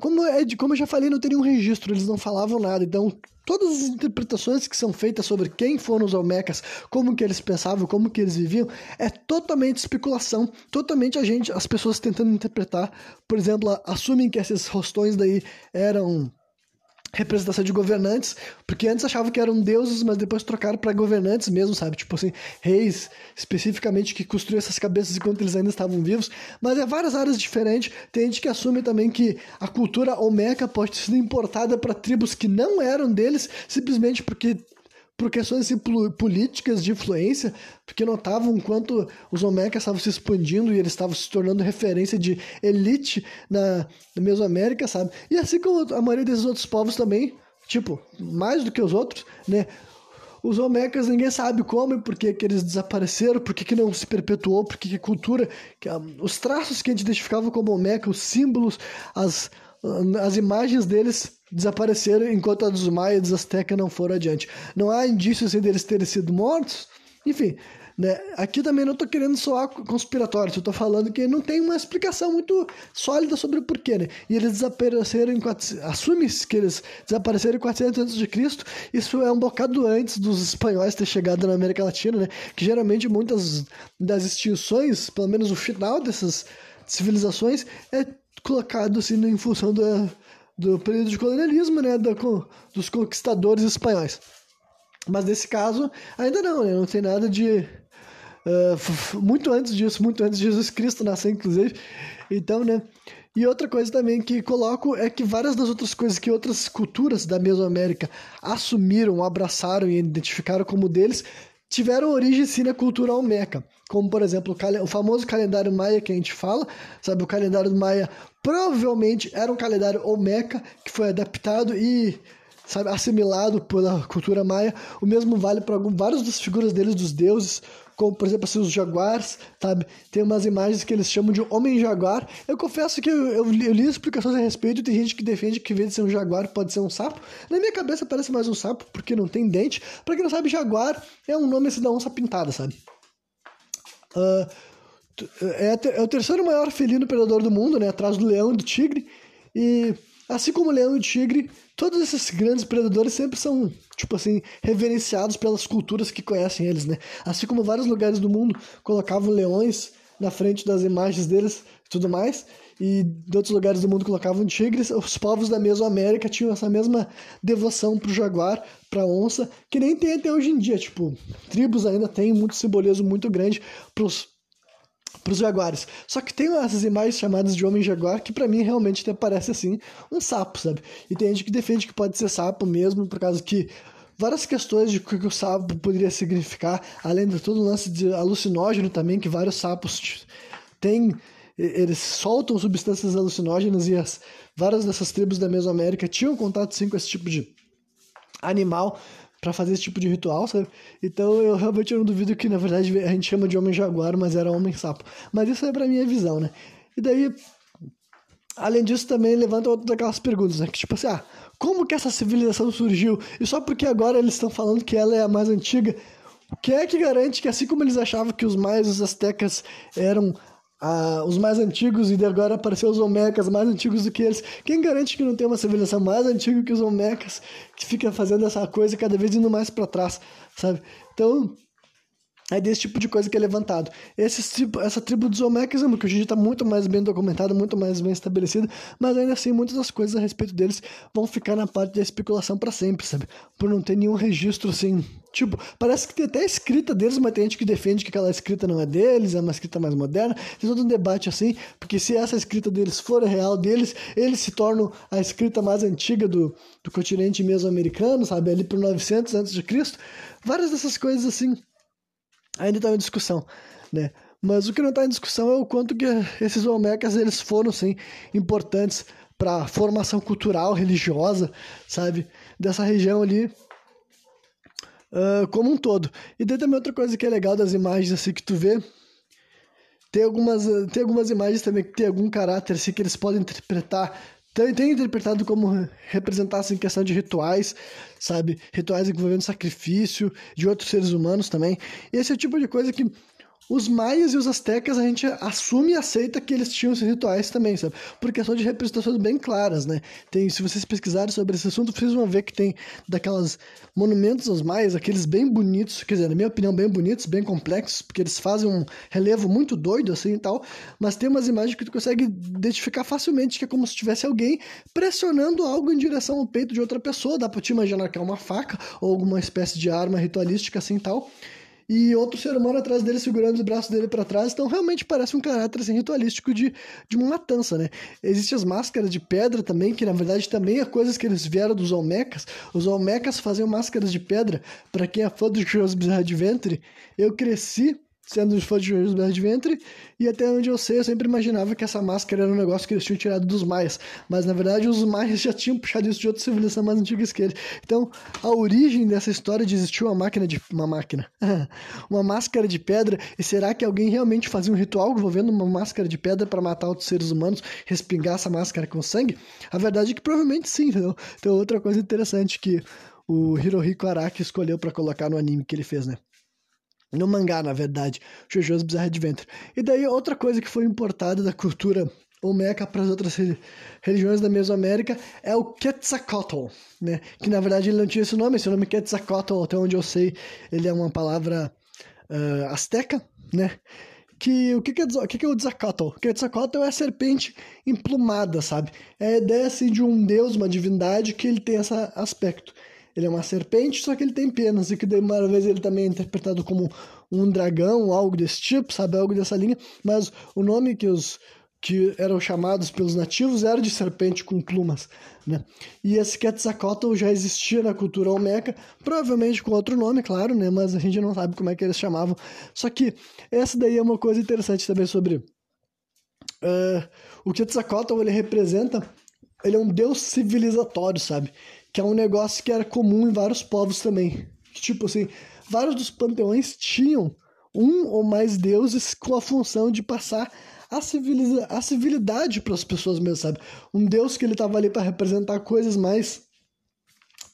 como, é, como eu já falei, não teria um registro, eles não falavam nada. Então, todas as interpretações que são feitas sobre quem foram os Olmecas, como que eles pensavam, como que eles viviam, é totalmente especulação, totalmente a gente, as pessoas tentando interpretar. Por exemplo, assumem que esses rostões daí eram representação de governantes, porque antes achavam que eram deuses, mas depois trocaram para governantes mesmo, sabe? Tipo assim, reis especificamente que construíram essas cabeças enquanto eles ainda estavam vivos, mas é várias áreas diferentes. Tem gente que assume também que a cultura olmeca pode ter sido importada para tribos que não eram deles, simplesmente porque por questões assim, políticas de influência, porque notavam quanto os Olmecas estavam se expandindo e eles estavam se tornando referência de elite na, na Mesoamérica, sabe? E assim como a maioria desses outros povos também, tipo, mais do que os outros, né? Os Olmecas ninguém sabe como e por que, eles desapareceram, por que, que não se perpetuou, por que, a cultura, que, os traços que a gente identificava como Olmeca, os símbolos, as, as imagens deles desapareceram enquanto a dos maias e não foram adiante. Não há indícios assim, deles terem sido mortos. Enfim, né? Aqui também não estou querendo soar conspiratório, estou falando que não tem uma explicação muito sólida sobre o porquê, né? E eles desapareceram em 400, assume que eles desapareceram em 400 antes de Cristo. Isso é um bocado antes dos espanhóis ter chegado na América Latina, né? Que geralmente muitas das extinções, pelo menos o final dessas civilizações é colocado assim em função da do período de colonialismo, né, dos conquistadores espanhóis. Mas nesse caso, ainda não, né, não tem nada de... Uh, muito antes disso, muito antes de Jesus Cristo nascer, inclusive. Então, né, e outra coisa também que coloco é que várias das outras coisas que outras culturas da Mesoamérica assumiram, abraçaram e identificaram como deles, tiveram origem sim na cultura olmeca. Como, por exemplo, o, famoso calendário maia que a gente fala, sabe? O calendário maia provavelmente era um calendário olmeca que foi adaptado e sabe, assimilado pela cultura maia. O mesmo vale para várias das figuras deles, dos deuses, como por exemplo assim, os jaguares, sabe? Tem umas imagens que eles chamam de homem-jaguar. Eu confesso que eu, eu, eu, li explicações a respeito, tem gente que defende que em vez de ser um jaguar pode ser um sapo. Na minha cabeça parece mais um sapo, porque não tem dente. Pra quem não sabe, jaguar é um nome assim da onça pintada, sabe? Uh, é, é, o terceiro maior felino predador do mundo, né? Atrás do leão e do tigre. E assim como o leão e o tigre, todos esses grandes predadores sempre são, tipo assim, reverenciados pelas culturas que conhecem eles, né? Assim como vários lugares do mundo colocavam leões na frente das imagens deles e tudo mais, e de outros lugares do mundo colocavam tigres, os povos da Mesoamérica tinham essa mesma devoção pro jaguar, pra onça, que nem tem até hoje em dia, tipo, tribos ainda têm muito simbolismo muito grande pros os jaguares. Só que tem essas imagens chamadas de homem-jaguar que para mim realmente até parece assim um sapo, sabe? E tem gente que defende que pode ser sapo mesmo, por causa que várias questões de o que o sapo poderia significar, além de todo o lance de alucinógeno também, que vários sapos têm, eles soltam substâncias alucinógenas e as, várias dessas tribos da Mesoamérica tinham contato sim com esse tipo de animal, para fazer esse tipo de ritual, sabe? Então eu realmente não duvido que na verdade a gente chama de homem jaguar, mas era homem sapo. Mas isso é pra minha visão, né? E daí, além disso, também levanta outras daquelas perguntas, né? Que tipo assim, ah, como que essa civilização surgiu? E só porque agora eles estão falando que ela é a mais antiga, o que é que garante que assim como eles achavam que os maias os astecas eram ah, os mais antigos e agora apareceu os Olmecas mais antigos do que eles. Quem garante que não tem uma civilização mais antiga que os Olmecas que fica fazendo essa coisa cada vez indo mais para trás, sabe? Então, é desse tipo de coisa que é levantado. Esse essa tribo dos Olmecas, que hoje em dia está muito mais bem documentada, muito mais bem estabelecida, mas ainda assim muitas das coisas a respeito deles vão ficar na parte da especulação para sempre, sabe? Por não ter nenhum registro assim. Tipo, parece que tem até escrita deles, mas tem gente que defende que aquela escrita não é deles, é uma escrita mais moderna. Tem todo um debate assim, porque se essa escrita deles for real deles, eles se tornam a escrita mais antiga do, do continente mesoamericano, sabe? Ali por 900 a.C. Várias dessas coisas assim ainda está em discussão, né? Mas o que não está em discussão é o quanto que esses Olmecas eles foram, sim, importantes para a formação cultural, religiosa, sabe? Dessa região ali uh, como um todo. E tem também outra coisa que é legal das imagens assim que tu vê. Tem algumas, tem algumas imagens também que tem algum caráter assim, que eles podem interpretar tem, tem interpretado como representasse em questão de rituais, sabe? Rituais envolvendo sacrifício de outros seres humanos também. Esse é o tipo de coisa que os maias e os astecas a gente assume e aceita que eles tinham esses rituais também, sabe? Por questão de representações bem claras, né? Tem, se vocês pesquisarem sobre esse assunto, vocês vão ver que tem daquelas monumentos aos maias, aqueles bem bonitos, quer dizer, na minha opinião, bem bonitos, bem complexos, porque eles fazem um relevo muito doido assim e tal, mas tem umas imagens que tu consegue identificar facilmente que é como se tivesse alguém pressionando algo em direção ao peito de outra pessoa, dá pra te imaginar que é uma faca ou alguma espécie de arma ritualística assim e tal e outro ser humano atrás dele segurando os braços dele para trás, então realmente parece um caráter assim, ritualístico de, de uma matança, né? Existem as máscaras de pedra também, que na verdade também é coisas que eles vieram dos Olmecas. Os Olmecas faziam máscaras de pedra, para quem é fã do Bizarre Adventure, eu cresci sendo fã de Jojo's Bizarre Adventure, e até onde eu sei, eu sempre imaginava que essa máscara era um negócio que eles tinham tirado dos maias, mas na verdade os maias já tinham puxado isso de outra civilização mais antiga que eles. Então, a origem dessa história de existir uma máquina de... uma máquina, uma máscara de pedra, e será que alguém realmente fazia um ritual envolvendo uma máscara de pedra para matar outros seres humanos, respingar essa máscara com sangue? A verdade é que provavelmente sim, entendeu? Então, outra coisa interessante que o Hirohiko Araki escolheu para colocar no anime que ele fez, né? No mangá, na verdade, JoJo's Bizarre Adventure. E daí outra coisa que foi importada da cultura Olmeca para as outras religiões da Mesoamérica é o Quetzalcoatl, né? Que na verdade ele não tinha esse nome, esse nome Quetzalcoatl, até onde eu sei, ele é uma palavra uh, asteca, né? Que o que, que, é, o que, que é o Quetzalcoatl? Quetzalcoatl é a serpente emplumada, sabe? É a ideia assim de um deus, uma divindade que ele tem esse aspecto. Ele é uma serpente, só que ele tem penas, e que de uma vez ele também é interpretado como um dragão, algo desse tipo, sabe? Algo dessa linha, mas o nome que os que eram chamados pelos nativos era de serpente com plumas, né? E esse Quetzalcoatl já existia na cultura olmeca, provavelmente com outro nome, claro, né? Mas a gente não sabe como é que eles chamavam. Só que essa daí é uma coisa interessante também sobre uh, o Quetzalcoatl, ele representa, ele é um deus civilizatório, sabe? Que é um negócio que era comum em vários povos também. Tipo assim, vários dos panteões tinham um ou mais deuses com a função de passar a, civiliza a civilidade para as pessoas mesmo, sabe? Um deus que ele estava ali para representar coisas mais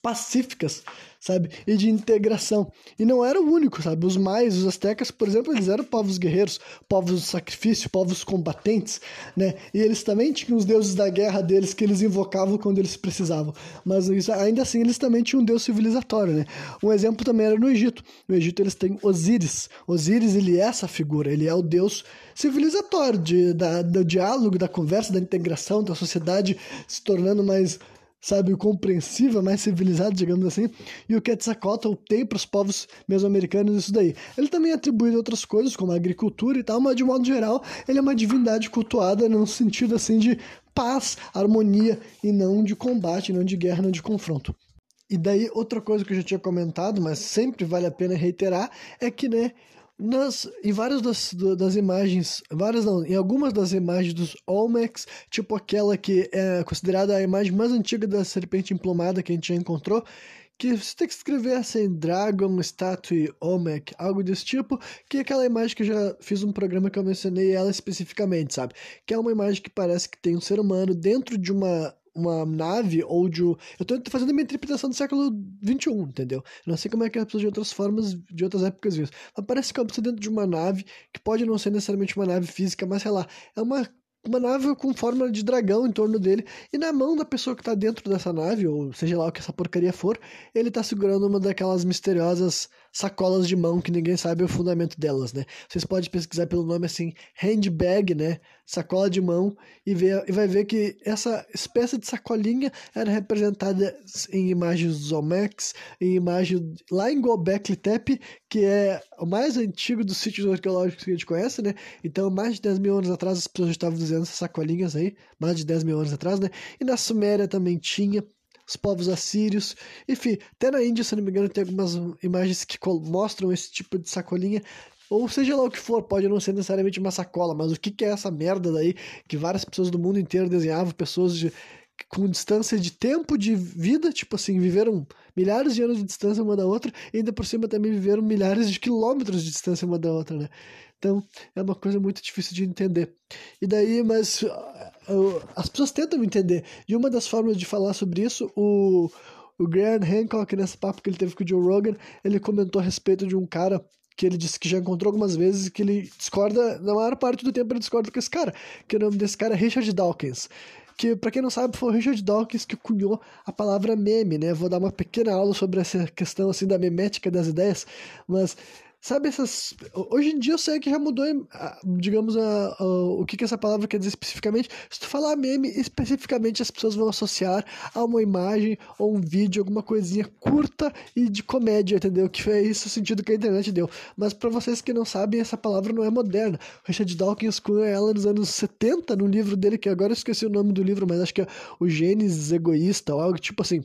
pacíficas, sabe? E de integração. E não era o único, sabe? Os mais, os astecas, por exemplo, eles eram povos guerreiros, povos de sacrifício, povos combatentes, né? E eles também tinham os deuses da guerra deles que eles invocavam quando eles precisavam. Mas ainda assim, eles também tinham um deus civilizatório, né? Um exemplo também era no Egito. No Egito eles têm Osíris. Osíris, ele é essa figura, ele é o deus civilizatório de, da, do diálogo, da conversa, da integração, da sociedade se tornando mais sabe, compreensiva, mais civilizada, digamos assim, e o Quetzalcoatl tem para os povos mesoamericanos isso daí. Ele também é atribuído outras coisas, como a agricultura e tal, mas de modo geral, ele é uma divindade cultuada num sentido assim de paz, harmonia e não de combate, não de guerra, não de confronto. E daí, outra coisa que eu já tinha comentado, mas sempre vale a pena reiterar, é que, né, nas, em várias das, das imagens, várias não, em algumas das imagens dos Olmecs, tipo aquela que é considerada a imagem mais antiga da serpente emplumada que a gente já encontrou, que você tem que escrever assim, Dragon, Statue, Omek, algo desse tipo, que é aquela imagem que eu já fiz um programa que eu mencionei ela especificamente, sabe? Que é uma imagem que parece que tem um ser humano dentro de uma uma nave ou de. Eu tô fazendo a minha interpretação do século XXI, entendeu? Eu não sei como é que as pessoas de outras formas, de outras épocas viram. Mas parece que é uma pessoa dentro de uma nave, que pode não ser necessariamente uma nave física, mas sei lá, é uma uma nave com forma de dragão em torno dele, e na mão da pessoa que está dentro dessa nave, ou seja lá o que essa porcaria for, ele está segurando uma daquelas misteriosas sacolas de mão que ninguém sabe o fundamento delas, né? Vocês podem pesquisar pelo nome assim, handbag, né? Sacola de mão, e, ver, e vai ver que essa espécie de sacolinha era representada em imagens dos Olmecs, em imagem lá em Gobekli Tepe, que é o mais antigo dos sítios arqueológicos que a gente conhece, né? Então, mais de 10 mil anos atrás, as pessoas estavam dizendo essas sacolinhas aí, mais de 10 mil anos atrás, né? E na Suméria também tinha os povos assírios, enfim, até na Índia, se não me engano, tem algumas imagens que mostram esse tipo de sacolinha, ou seja lá o que for, pode não ser necessariamente uma sacola, mas o que, que é essa merda daí que várias pessoas do mundo inteiro desenhavam, pessoas de, com distância de tempo de vida, tipo assim, viveram milhares de anos de distância uma da outra, e ainda por cima também viveram milhares de quilômetros de distância uma da outra, né? Então é uma coisa muito difícil de entender. E daí, mas uh, as pessoas tentam entender. E uma das formas de falar sobre isso, o, o Graham Hancock, nesse papo que ele teve com o Joe Rogan, ele comentou a respeito de um cara que ele disse que já encontrou algumas vezes que ele discorda, na maior parte do tempo ele discorda com esse cara, que o nome desse cara é Richard Dawkins que para quem não sabe foi o Richard Dawkins que cunhou a palavra meme, né? Vou dar uma pequena aula sobre essa questão assim da memética das ideias, mas Sabe essas. Hoje em dia eu sei que já mudou, digamos, a, a, o que, que essa palavra quer dizer especificamente. Se tu falar meme, especificamente as pessoas vão associar a uma imagem ou um vídeo, alguma coisinha curta e de comédia, entendeu? Que foi esse o sentido que a internet deu. Mas para vocês que não sabem, essa palavra não é moderna. Richard Dawkins cunhou ela nos anos 70, no livro dele, que agora eu esqueci o nome do livro, mas acho que é O Gênesis Egoísta, ou algo tipo assim.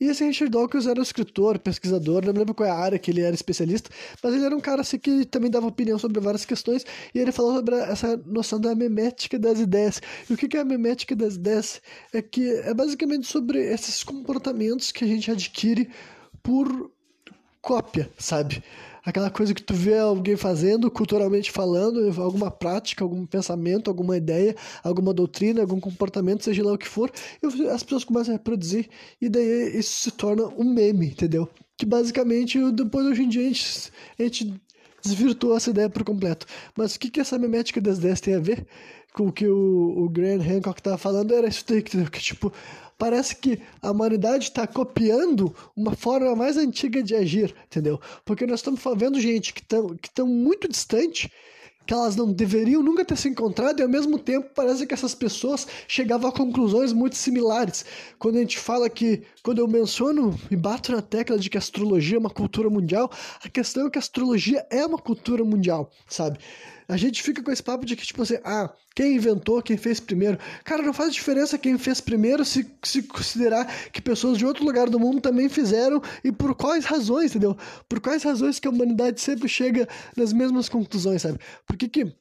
E esse Richard Dawkins era um escritor, pesquisador, não me lembro qual é a área que ele era especialista, mas ele era um cara assim que também dava opinião sobre várias questões, e ele falou sobre essa noção da memética das ideias. E o que é a memética das ideias? É que é basicamente sobre esses comportamentos que a gente adquire por cópia, sabe? Aquela coisa que tu vê alguém fazendo, culturalmente falando, alguma prática, algum pensamento, alguma ideia, alguma doutrina, algum comportamento, seja lá o que for, e as pessoas começam a reproduzir, e daí isso se torna um meme, entendeu? Que basicamente, depois hoje em dia, a gente, a gente desvirtuou essa ideia por completo. Mas o que, que essa memética das ideias tem a ver com o que o, o Graham Hancock estava falando? Era isso daí, que, que tipo, parece que a humanidade está copiando uma forma mais antiga de agir, entendeu? Porque nós estamos vendo gente que estão que muito distante, que elas não deveriam nunca ter se encontrado, e ao mesmo tempo parece que essas pessoas chegavam a conclusões muito similares. Quando a gente fala que, quando eu menciono e bato na tecla de que a astrologia é uma cultura mundial, a questão é que a astrologia é uma cultura mundial, sabe? A gente fica com esse papo de que, tipo assim, ah, quem inventou, quem fez primeiro. Cara, não faz diferença quem fez primeiro se, se considerar que pessoas de outro lugar do mundo também fizeram e por quais razões, entendeu? Por quais razões que a humanidade sempre chega nas mesmas conclusões, sabe? Por que que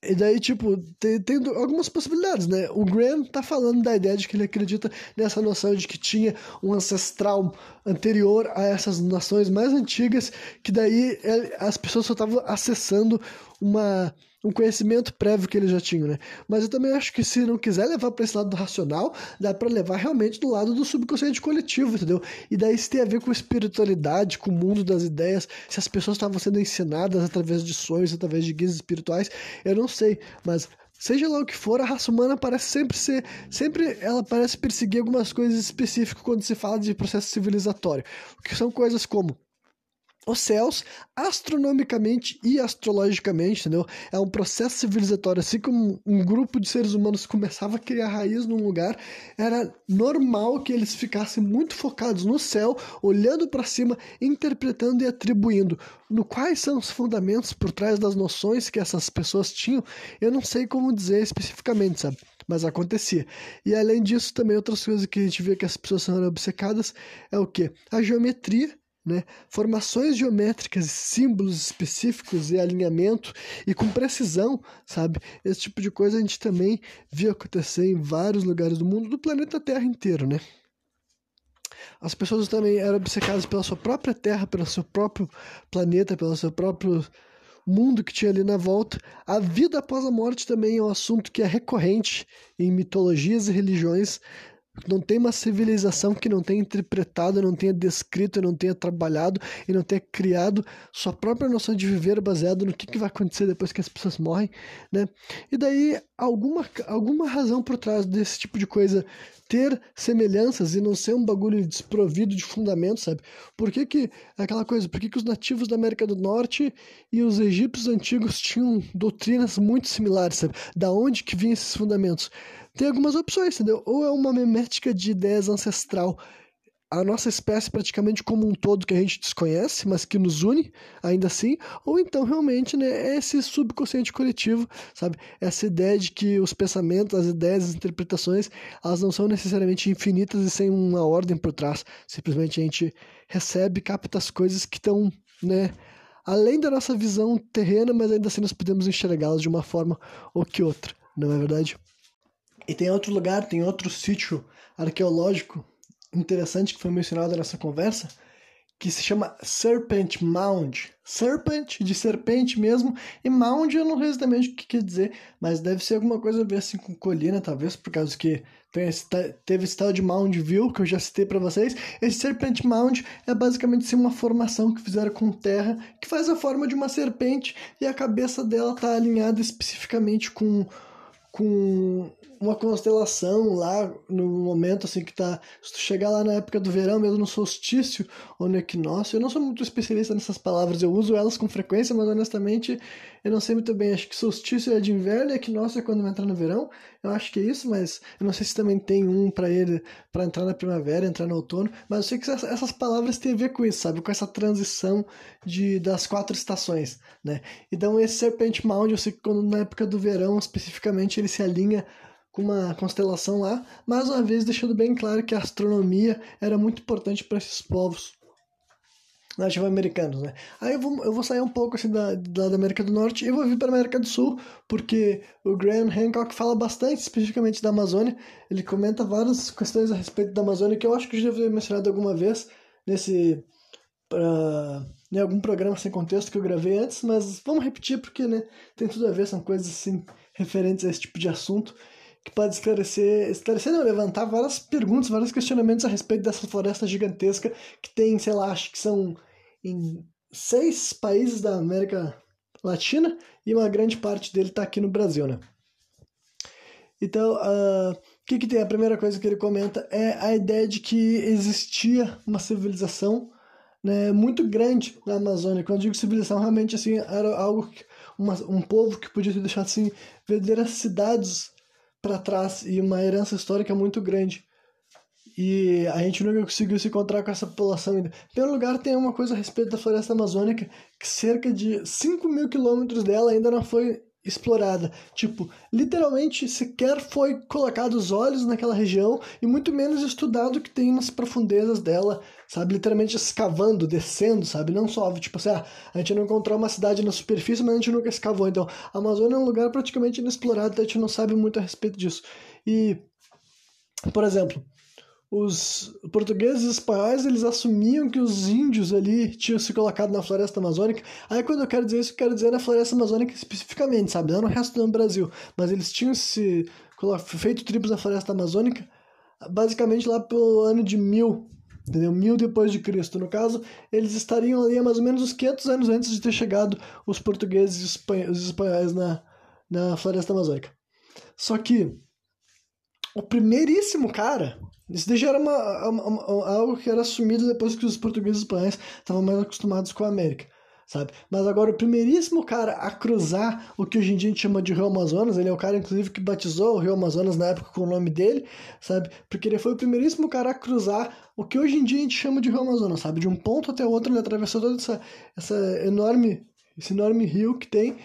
e daí, tipo, tem, tem, algumas possibilidades, né? O Graham tá falando da ideia de que ele acredita nessa noção de que tinha um ancestral anterior a essas nações mais antigas, que daí ele, as pessoas só estavam acessando uma um conhecimento prévio que eles já tinham, né? Mas eu também acho que se não quiser levar para esse lado do racional, dá para levar realmente do lado do subconsciente coletivo, entendeu? E daí se tem a ver com espiritualidade, com o mundo das ideias, se as pessoas estavam sendo ensinadas através de sonhos, através de guias espirituais, eu não sei, mas seja lá o que for, a raça humana parece sempre ser, sempre ela parece perseguir algumas coisas específicas quando se fala de processo civilizatório, que são coisas como os céus astronomicamente e astrologicamente, entendeu? É um processo civilizatório. Assim como um grupo de seres humanos começava a criar raiz num lugar, era normal que eles ficassem muito focados no céu, olhando para cima, interpretando e atribuindo. No quais são os fundamentos por trás das noções que essas pessoas tinham, eu não sei como dizer especificamente, sabe? Mas acontecia. E além disso, também outras coisas que a gente vê que as pessoas são obcecadas é o que? A geometria né? Formações geométricas, símbolos específicos e alinhamento e com precisão, sabe? Esse tipo de coisa a gente também viu acontecer em vários lugares do mundo, do planeta Terra inteiro, né? as pessoas também eram obcecadas pela sua própria terra, pelo seu próprio planeta, pelo seu próprio mundo que tinha ali na volta. A vida após a morte também é um assunto que é recorrente em mitologias e religiões. Não tem uma civilização que não tenha interpretado, não tenha descrito, não tenha trabalhado e não tenha criado sua própria noção de viver baseado no que, que vai acontecer depois que as pessoas morrem, né? E daí, alguma, alguma razão por trás desse tipo de coisa ter semelhanças e não ser um bagulho desprovido de fundamento, sabe? Por que que, aquela coisa, por que que os nativos da América do Norte e os egípcios antigos tinham doutrinas muito similares, sabe? Da onde que vinham esses fundamentos? Tem algumas opções, entendeu? Ou é uma memética de ideias ancestral a nossa espécie praticamente como um todo que a gente desconhece, mas que nos une ainda assim, ou então realmente né, é esse subconsciente coletivo, sabe? Essa ideia de que os pensamentos, as ideias, as interpretações, elas não são necessariamente infinitas e sem uma ordem por trás. Simplesmente a gente recebe, capta as coisas que estão, né, além da nossa visão terrena, mas ainda assim nós podemos enxergá-las de uma forma ou que outra, não é verdade? E tem outro lugar, tem outro sítio arqueológico interessante que foi mencionado nessa conversa, que se chama Serpent Mound. Serpent, de serpente mesmo, e Mound eu não sei exatamente o que quer dizer, mas deve ser alguma coisa a ver assim com colina, talvez, por causa que esse, teve esse tal de Mound View, que eu já citei para vocês. Esse Serpent Mound é basicamente assim, uma formação que fizeram com terra, que faz a forma de uma serpente, e a cabeça dela tá alinhada especificamente com com uma constelação lá no momento assim que tá. Se tu chegar lá na época do verão, mesmo no solstício ou no equinócio, eu não sou muito especialista nessas palavras, eu uso elas com frequência, mas honestamente eu não sei muito bem. Acho que solstício é de inverno e equinócio é quando vai entrar no verão. Eu acho que é isso, mas eu não sei se também tem um para ele para entrar na primavera, entrar no outono. Mas eu sei que essas palavras têm a ver com isso, sabe? Com essa transição de, das quatro estações, né? Então esse Serpent Mound, eu sei que quando na época do verão especificamente ele se alinha com uma constelação lá, mais uma vez deixando bem claro que a astronomia era muito importante para esses povos nativo-americanos, né? Aí eu vou, eu vou sair um pouco assim da, da, da América do Norte e vou vir para a América do Sul, porque o Graham Hancock fala bastante especificamente da Amazônia. Ele comenta várias questões a respeito da Amazônia que eu acho que já havia mencionado alguma vez nesse em algum programa sem contexto que eu gravei antes, mas vamos repetir porque né, tem tudo a ver, são coisas assim referentes a esse tipo de assunto que pode esclarecer, esclarecer não, levantar várias perguntas, vários questionamentos a respeito dessa floresta gigantesca que tem, sei lá, acho que são em seis países da América Latina e uma grande parte dele está aqui no Brasil, né? Então, uh, o que, que tem? A primeira coisa que ele comenta é a ideia de que existia uma civilização né, muito grande na Amazônia. Quando eu digo civilização, realmente assim, era algo que, uma, um povo que podia ter deixado assim, verdadeiras cidades para trás e uma herança histórica muito grande. E a gente nunca conseguiu se encontrar com essa população ainda. Em primeiro lugar, tem uma coisa a respeito da floresta amazônica, que cerca de 5 mil quilômetros dela ainda não foi explorada. Tipo, literalmente sequer foi colocado os olhos naquela região e muito menos estudado o que tem nas profundezas dela, sabe? Literalmente escavando, descendo, sabe? Não só, tipo assim, ah, a gente não encontrou uma cidade na superfície, mas a gente nunca escavou. Então, a Amazônia é um lugar praticamente inexplorado, então a gente não sabe muito a respeito disso. E, por exemplo, os portugueses e espanhóis eles assumiam que os índios ali tinham se colocado na floresta amazônica. Aí quando eu quero dizer isso, eu quero dizer na floresta amazônica especificamente, sabe? Não no resto do Brasil. Mas eles tinham se feito tribos na floresta amazônica basicamente lá pelo ano de mil, entendeu? Mil depois de Cristo. No caso, eles estariam ali há mais ou menos uns 500 anos antes de ter chegado os portugueses e os espanhóis na, na floresta amazônica. Só que o primeiríssimo cara isso já era uma, uma, uma, algo que era assumido depois que os portugueses e espanhóis estavam mais acostumados com a América, sabe? Mas agora o primeiríssimo cara a cruzar o que hoje em dia a gente chama de Rio Amazonas, ele é o cara inclusive que batizou o Rio Amazonas na época com o nome dele, sabe? Porque ele foi o primeiríssimo cara a cruzar o que hoje em dia a gente chama de Rio Amazonas, sabe? De um ponto até outro ele atravessou toda essa, essa enorme, esse enorme rio que tem,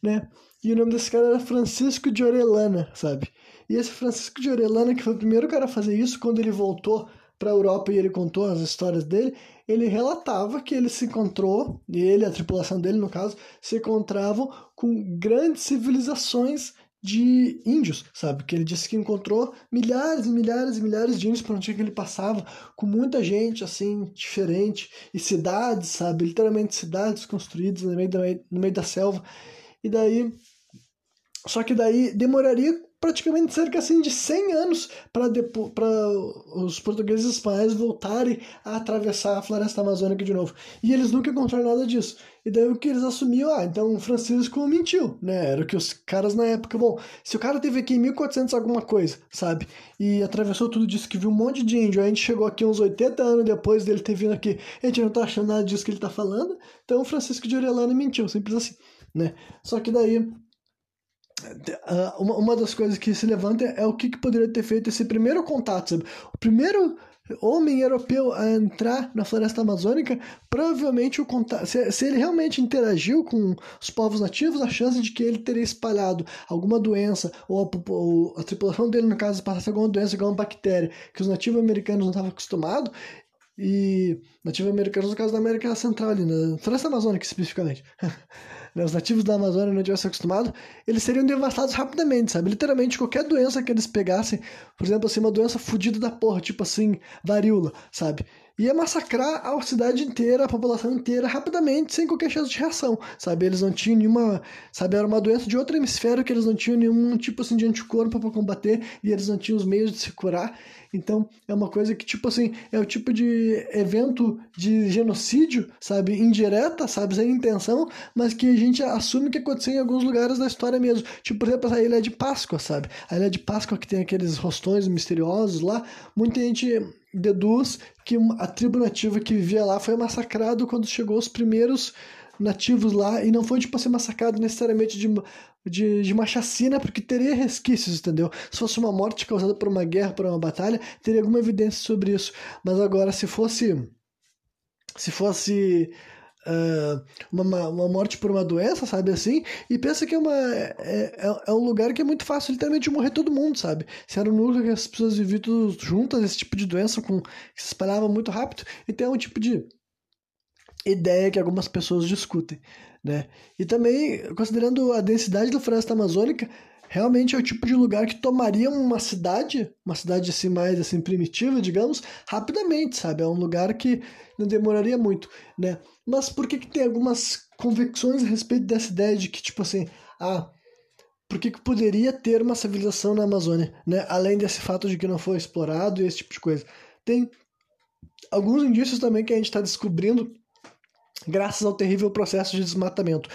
né? E o nome desse cara era Francisco de Orellana, sabe? E esse Francisco de Orellana, que foi o primeiro cara a fazer isso, quando ele voltou para a Europa e ele contou as histórias dele, ele relatava que ele se encontrou, e ele, a tripulação dele no caso, se encontravam com grandes civilizações de índios, sabe? Que ele disse que encontrou milhares e milhares e milhares de índios por onde ele passava, com muita gente, assim, diferente, e cidades, sabe? Literalmente cidades construídas no meio da, no meio da selva. E daí. Só que daí demoraria praticamente cerca assim de 100 anos para os portugueses e espanhóis voltarem a atravessar a floresta amazônica de novo. E eles nunca encontraram nada disso. E daí o que eles assumiam, ah, então o Francisco mentiu, né? Era o que os caras na época, bom, se o cara teve aqui em 1400 alguma coisa, sabe? E atravessou tudo disso, que viu um monte de índio, a gente chegou aqui uns 80 anos depois dele ter vindo aqui, a gente não tá achando nada disso que ele tá falando, então o Francisco de Orellana mentiu, simples assim, né? Só que daí uma, uma das coisas que se levanta é o que, que poderia ter feito esse primeiro contato, sabe? O primeiro homem europeu a entrar na floresta amazônica, provavelmente o contato, se, se, ele realmente interagiu com os povos nativos, a chance de que ele teria espalhado alguma doença, ou a, ou a tripulação dele, no caso, passasse alguma doença, alguma bactéria, que os nativos americanos não estavam acostumados, e nativos americanos no caso da América Central, ali, na floresta amazônica especificamente. né, os nativos da Amazônia não tivessem acostumado, eles seriam devastados rapidamente, sabe? Literalmente, qualquer doença que eles pegassem, por exemplo, assim, uma doença fodida da porra, tipo assim, varíola, sabe? Ia massacrar a cidade inteira, a população inteira, rapidamente, sem qualquer chance de reação, sabe? Eles não tinham nenhuma, sabe? Era uma doença de outro hemisfério que eles não tinham nenhum tipo, assim, de anticorpo para combater e eles não tinham os meios de se curar. Então, é uma coisa que, tipo assim, é o tipo de evento de genocídio, sabe? Indireta, sabe? Sem intenção, mas que a gente assume que aconteceu em alguns lugares da história mesmo. Tipo, por exemplo, a Ilha de Páscoa, sabe? A Ilha de Páscoa que tem aqueles rostões misteriosos lá. Muita gente deduz que a tribo nativa que vivia lá foi massacrado quando chegou os primeiros nativos lá e não foi tipo ser massacrado necessariamente de, de, de uma chacina, porque teria resquícios, entendeu? Se fosse uma morte causada por uma guerra, por uma batalha, teria alguma evidência sobre isso. Mas agora, se fosse. Se fosse. Uh, uma, uma morte por uma doença, sabe assim? E pensa que é, uma, é, é, é, um lugar que é muito fácil literalmente morrer todo mundo, sabe? Se era um núcleo que as pessoas viviam juntas, esse tipo de doença com, que se espalhava muito rápido, então é um tipo de ideia que algumas pessoas discutem, né? E também, considerando a densidade da floresta amazônica, realmente é o tipo de lugar que tomaria uma cidade, uma cidade assim mais assim primitiva, digamos, rapidamente, sabe? É um lugar que não demoraria muito, né? Mas por que que tem algumas convicções a respeito dessa ideia de que tipo assim, ah, por que, que poderia ter uma civilização na Amazônia, né? Além desse fato de que não foi explorado e esse tipo de coisa. Tem alguns indícios também que a gente está descobrindo graças ao terrível processo de desmatamento.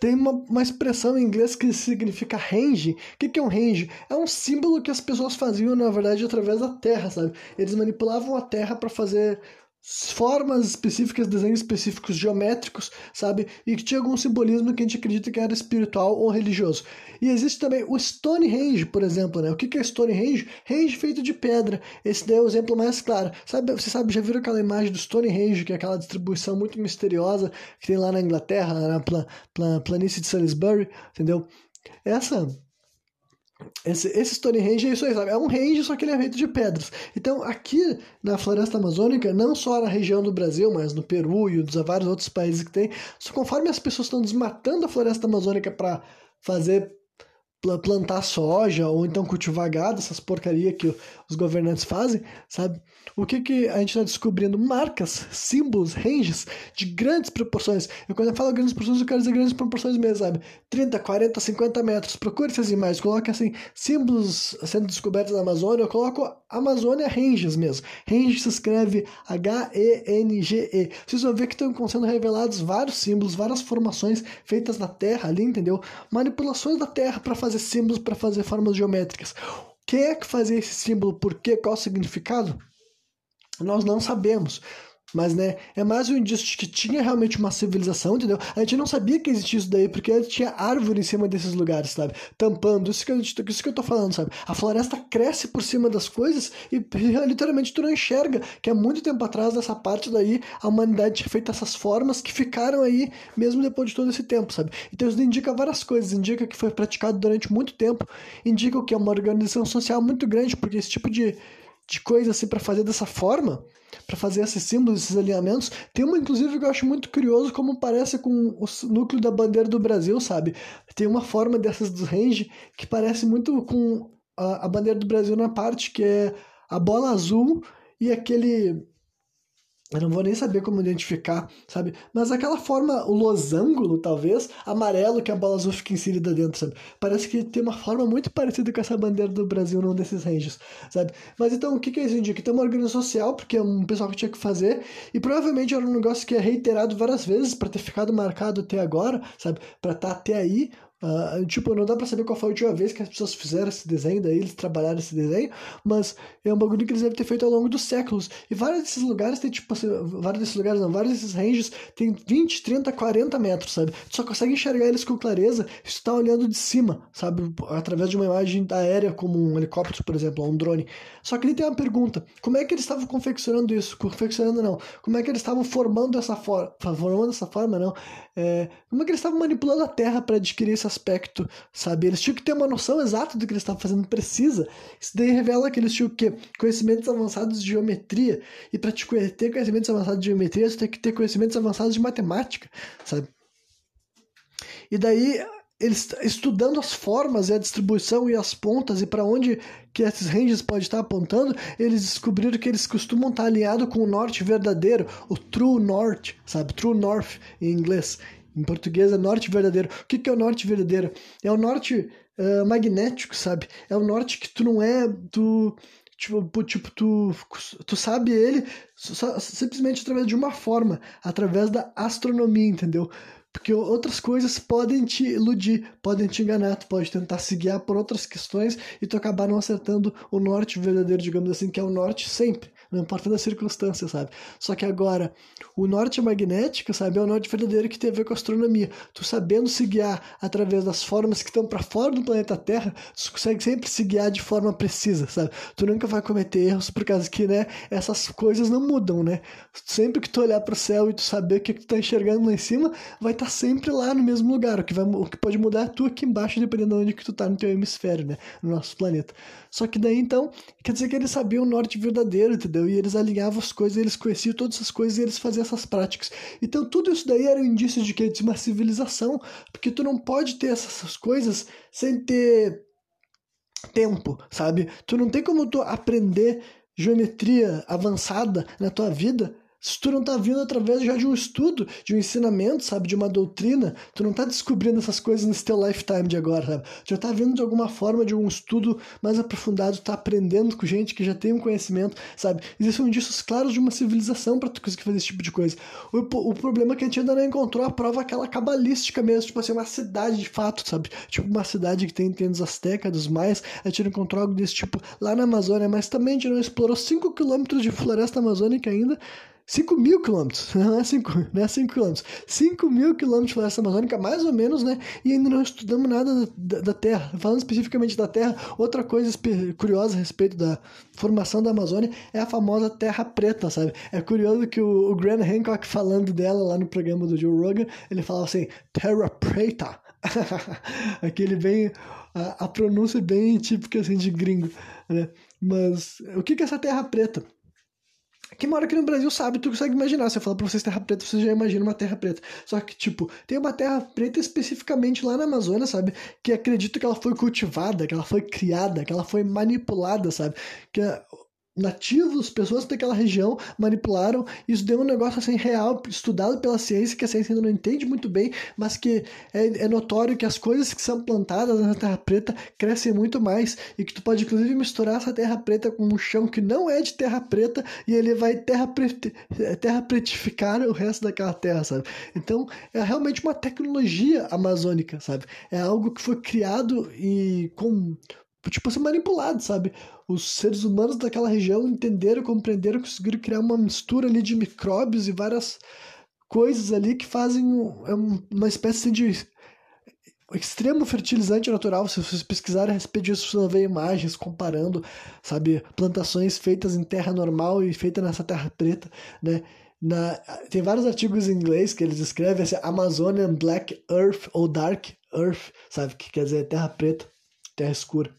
Tem uma, uma expressão em inglês que significa range. O que, que é um range? É um símbolo que as pessoas faziam, na verdade, através da terra, sabe? Eles manipulavam a terra para fazer formas específicas, desenhos específicos geométricos, sabe? E que tinha algum simbolismo que a gente acredita que era espiritual ou religioso. E existe também o Stonehenge, por exemplo, né? O que é Stonehenge? Range feito de pedra. Esse daí é o exemplo mais claro. Sabe, você sabe, já viram aquela imagem do Stonehenge, que é aquela distribuição muito misteriosa que tem lá na Inglaterra, na planície de Salisbury, entendeu? Essa esse, esse Stonehenge é isso aí, sabe? É um range, só que ele é feito de pedras. Então, aqui na floresta amazônica, não só na região do Brasil, mas no Peru e dos vários outros países que tem, só conforme as pessoas estão desmatando a floresta amazônica para fazer plantar soja ou então cultivar gado, essas porcaria que os governantes fazem, sabe? O que que a gente está descobrindo? Marcas, símbolos, ranges de grandes proporções. E quando eu falo grandes proporções, eu quero dizer grandes proporções mesmo, sabe? 30, 40, 50 metros. Procure essas imagens, coloque assim, símbolos sendo descobertos na Amazônia, eu coloco Amazônia Ranges mesmo. Range se escreve H-E-N-G-E. Vocês vão ver que estão sendo revelados vários símbolos, várias formações feitas na Terra ali, entendeu? Manipulações da Terra para fazer símbolos, para fazer formas geométricas. Quem é que fazia esse símbolo? Por quê? Qual o significado? Nós não sabemos. Mas, né, é mais um indício de que tinha realmente uma civilização, entendeu? A gente não sabia que existia isso daí, porque tinha árvore em cima desses lugares, sabe? Tampando, isso que, eu, isso que eu tô falando, sabe? A floresta cresce por cima das coisas e literalmente tu não enxerga que há muito tempo atrás, dessa parte daí, a humanidade tinha feito essas formas que ficaram aí mesmo depois de todo esse tempo, sabe? Então isso indica várias coisas, indica que foi praticado durante muito tempo, indica que é uma organização social muito grande, porque esse tipo de de coisa assim para fazer dessa forma, para fazer esses símbolos, esses alinhamentos. Tem uma, inclusive, que eu acho muito curioso, como parece com o núcleo da bandeira do Brasil, sabe? Tem uma forma dessas do range que parece muito com a, a bandeira do Brasil na parte que é a bola azul e aquele eu não vou nem saber como identificar, sabe? Mas aquela forma, o losango, talvez, amarelo que a bola azul fica inserida dentro, sabe? Parece que tem uma forma muito parecida com essa bandeira do Brasil num desses ranges, sabe? Mas então, o que, que é isso indica? Tem uma organização social, porque é um pessoal que tinha que fazer, e provavelmente era um negócio que é reiterado várias vezes para ter ficado marcado até agora, sabe? Para estar tá até aí, Uh, tipo, não dá pra saber qual foi a última vez que as pessoas fizeram esse desenho, daí eles trabalharam esse desenho, mas é um bagulho que eles devem ter feito ao longo dos séculos. E vários desses lugares tem, tipo, assim, vários desses lugares, não, vários desses ranges tem 20, 30, 40 metros, sabe? Tu só consegue enxergar eles com clareza se tu tá olhando de cima, sabe? Através de uma imagem aérea, como um helicóptero, por exemplo, ou um drone. Só que ele tem uma pergunta: como é que eles estavam confeccionando isso? Confeccionando não. Como é que eles estavam formando essa forma? Formando essa forma, não. É, como é que eles estavam manipulando a Terra para adquirir esse aspecto, sabe? Eles tinham que ter uma noção exata do que eles estavam fazendo precisa. Isso daí revela que eles tinham que conhecimentos avançados de geometria e para te ter conhecimentos avançados de geometria, você tem que ter conhecimentos avançados de matemática, sabe? E daí eles estudando as formas e a distribuição e as pontas e para onde que esses ranges podem estar apontando, eles descobriram que eles costumam estar alinhados com o norte verdadeiro, o true north, sabe? True north em inglês. Em português é norte verdadeiro. O que, que é o norte verdadeiro? É o norte uh, magnético, sabe? É o norte que tu não é. Tu, tipo, tipo tu, tu sabe ele só, simplesmente através de uma forma, através da astronomia, entendeu? Porque outras coisas podem te iludir, podem te enganar, tu pode tentar se guiar por outras questões e tu acabar não acertando o norte verdadeiro, digamos assim, que é o norte sempre não importa da circunstância, sabe? Só que agora, o norte magnético, sabe, é o norte verdadeiro que tem a ver com a astronomia. Tu sabendo se guiar através das formas que estão para fora do planeta Terra, tu consegue sempre se guiar de forma precisa, sabe? Tu nunca vai cometer erros por causa que, né, essas coisas não mudam, né? Sempre que tu olhar para o céu e tu saber o que, que tu tá enxergando lá em cima, vai estar tá sempre lá no mesmo lugar. O que, vai, o que pode mudar é tu aqui embaixo, dependendo de onde que tu tá no teu hemisfério, né? No nosso planeta. Só que daí, então, quer dizer que eles sabiam o norte verdadeiro, entendeu? Entendeu? E eles alinhavam as coisas, eles conheciam todas essas coisas e eles faziam essas práticas. Então tudo isso daí era um indício de que de uma civilização, porque tu não pode ter essas coisas sem ter tempo, sabe? Tu não tem como tu aprender geometria avançada na tua vida se tu não tá vindo através já de um estudo, de um ensinamento, sabe, de uma doutrina, tu não tá descobrindo essas coisas nesse teu lifetime de agora, sabe? Tu já tá vindo de alguma forma de um estudo mais aprofundado, tá aprendendo com gente que já tem um conhecimento, sabe? Existem indícios claros de uma civilização para tu conseguir fazer esse tipo de coisa. O, o problema é que a gente ainda não encontrou a prova aquela cabalística mesmo, tipo assim, uma cidade de fato, sabe? Tipo uma cidade que tem, tem dos Aztecas, dos Maias, a gente não encontrou algo desse tipo lá na Amazônia, mas também a gente não explorou 5 quilômetros de floresta amazônica ainda, 5 mil quilômetros, não é 5 não é cinco quilômetros, 5 mil quilômetros de floresta amazônica, mais ou menos, né? E ainda não estudamos nada da, da, Terra. Falando especificamente da Terra, outra coisa curiosa a respeito da formação da Amazônia é a famosa Terra Preta, sabe? É curioso que o, o Hancock, falando dela lá no programa do Joe Rogan, ele falava assim, Terra Preta. Aquele bem. A, a pronúncia bem típica assim de gringo, né? Mas o que, que é essa Terra Preta? Quem mora aqui no Brasil sabe, tu consegue imaginar. Se eu falar pra vocês terra preta, você já imagina uma terra preta. Só que, tipo, tem uma terra preta especificamente lá na Amazônia, sabe? Que acredito que ela foi cultivada, que ela foi criada, que ela foi manipulada, sabe? Que nativos, pessoas daquela região manipularam. Isso deu um negócio assim real, estudado pela ciência, que a ciência ainda não entende muito bem, mas que é, é notório que as coisas que são plantadas na terra preta crescem muito mais e que tu pode inclusive misturar essa terra preta com um chão que não é de terra preta e ele vai terra, prete, terra pretificar o resto daquela terra, sabe? Então é realmente uma tecnologia amazônica, sabe? É algo que foi criado e com tipo ser manipulado, sabe? Os seres humanos daquela região entenderam, compreenderam, conseguiram criar uma mistura ali de micróbios e várias coisas ali que fazem é uma espécie de extremo fertilizante natural. Se vocês pesquisarem a respeito disso, vocês vão ver imagens comparando, sabe, plantações feitas em terra normal e feitas nessa terra preta, né? Na, tem vários artigos em inglês que eles escrevem assim, Amazonian Black Earth ou Dark Earth, sabe, que quer dizer terra preta, terra escura.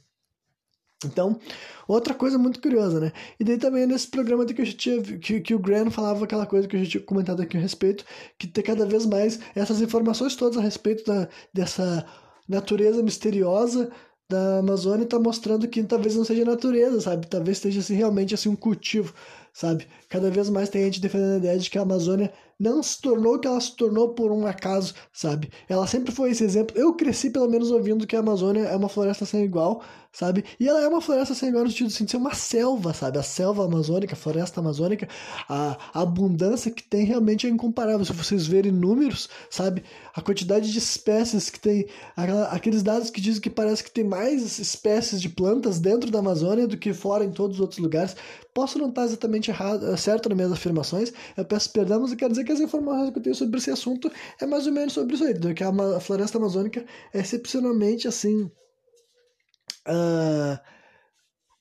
Então, outra coisa muito curiosa, né? E daí também nesse programa que, eu já tinha, que, que o Grant falava aquela coisa que eu já tinha comentado aqui a respeito, que ter cada vez mais essas informações todas a respeito da, dessa natureza misteriosa da Amazônia está mostrando que talvez não seja natureza, sabe? Talvez esteja assim, realmente assim um cultivo, sabe? Cada vez mais tem gente defendendo a ideia de que a Amazônia não se tornou o que ela se tornou por um acaso, sabe? Ela sempre foi esse exemplo. Eu cresci pelo menos ouvindo que a Amazônia é uma floresta sem igual, sabe? E ela é uma floresta sem igual no sentido de ser uma selva, sabe? A selva amazônica, a floresta amazônica, a, a abundância que tem realmente é incomparável. Se vocês verem números, sabe? A quantidade de espécies que tem, aqueles dados que dizem que parece que tem mais espécies de plantas dentro da Amazônia do que fora em todos os outros lugares. Posso não estar exatamente errado, certo nas minhas afirmações, eu peço perdão, mas eu quero dizer que as informações que eu tenho sobre esse assunto é mais ou menos sobre isso aí, que a floresta amazônica é excepcionalmente assim. Uh,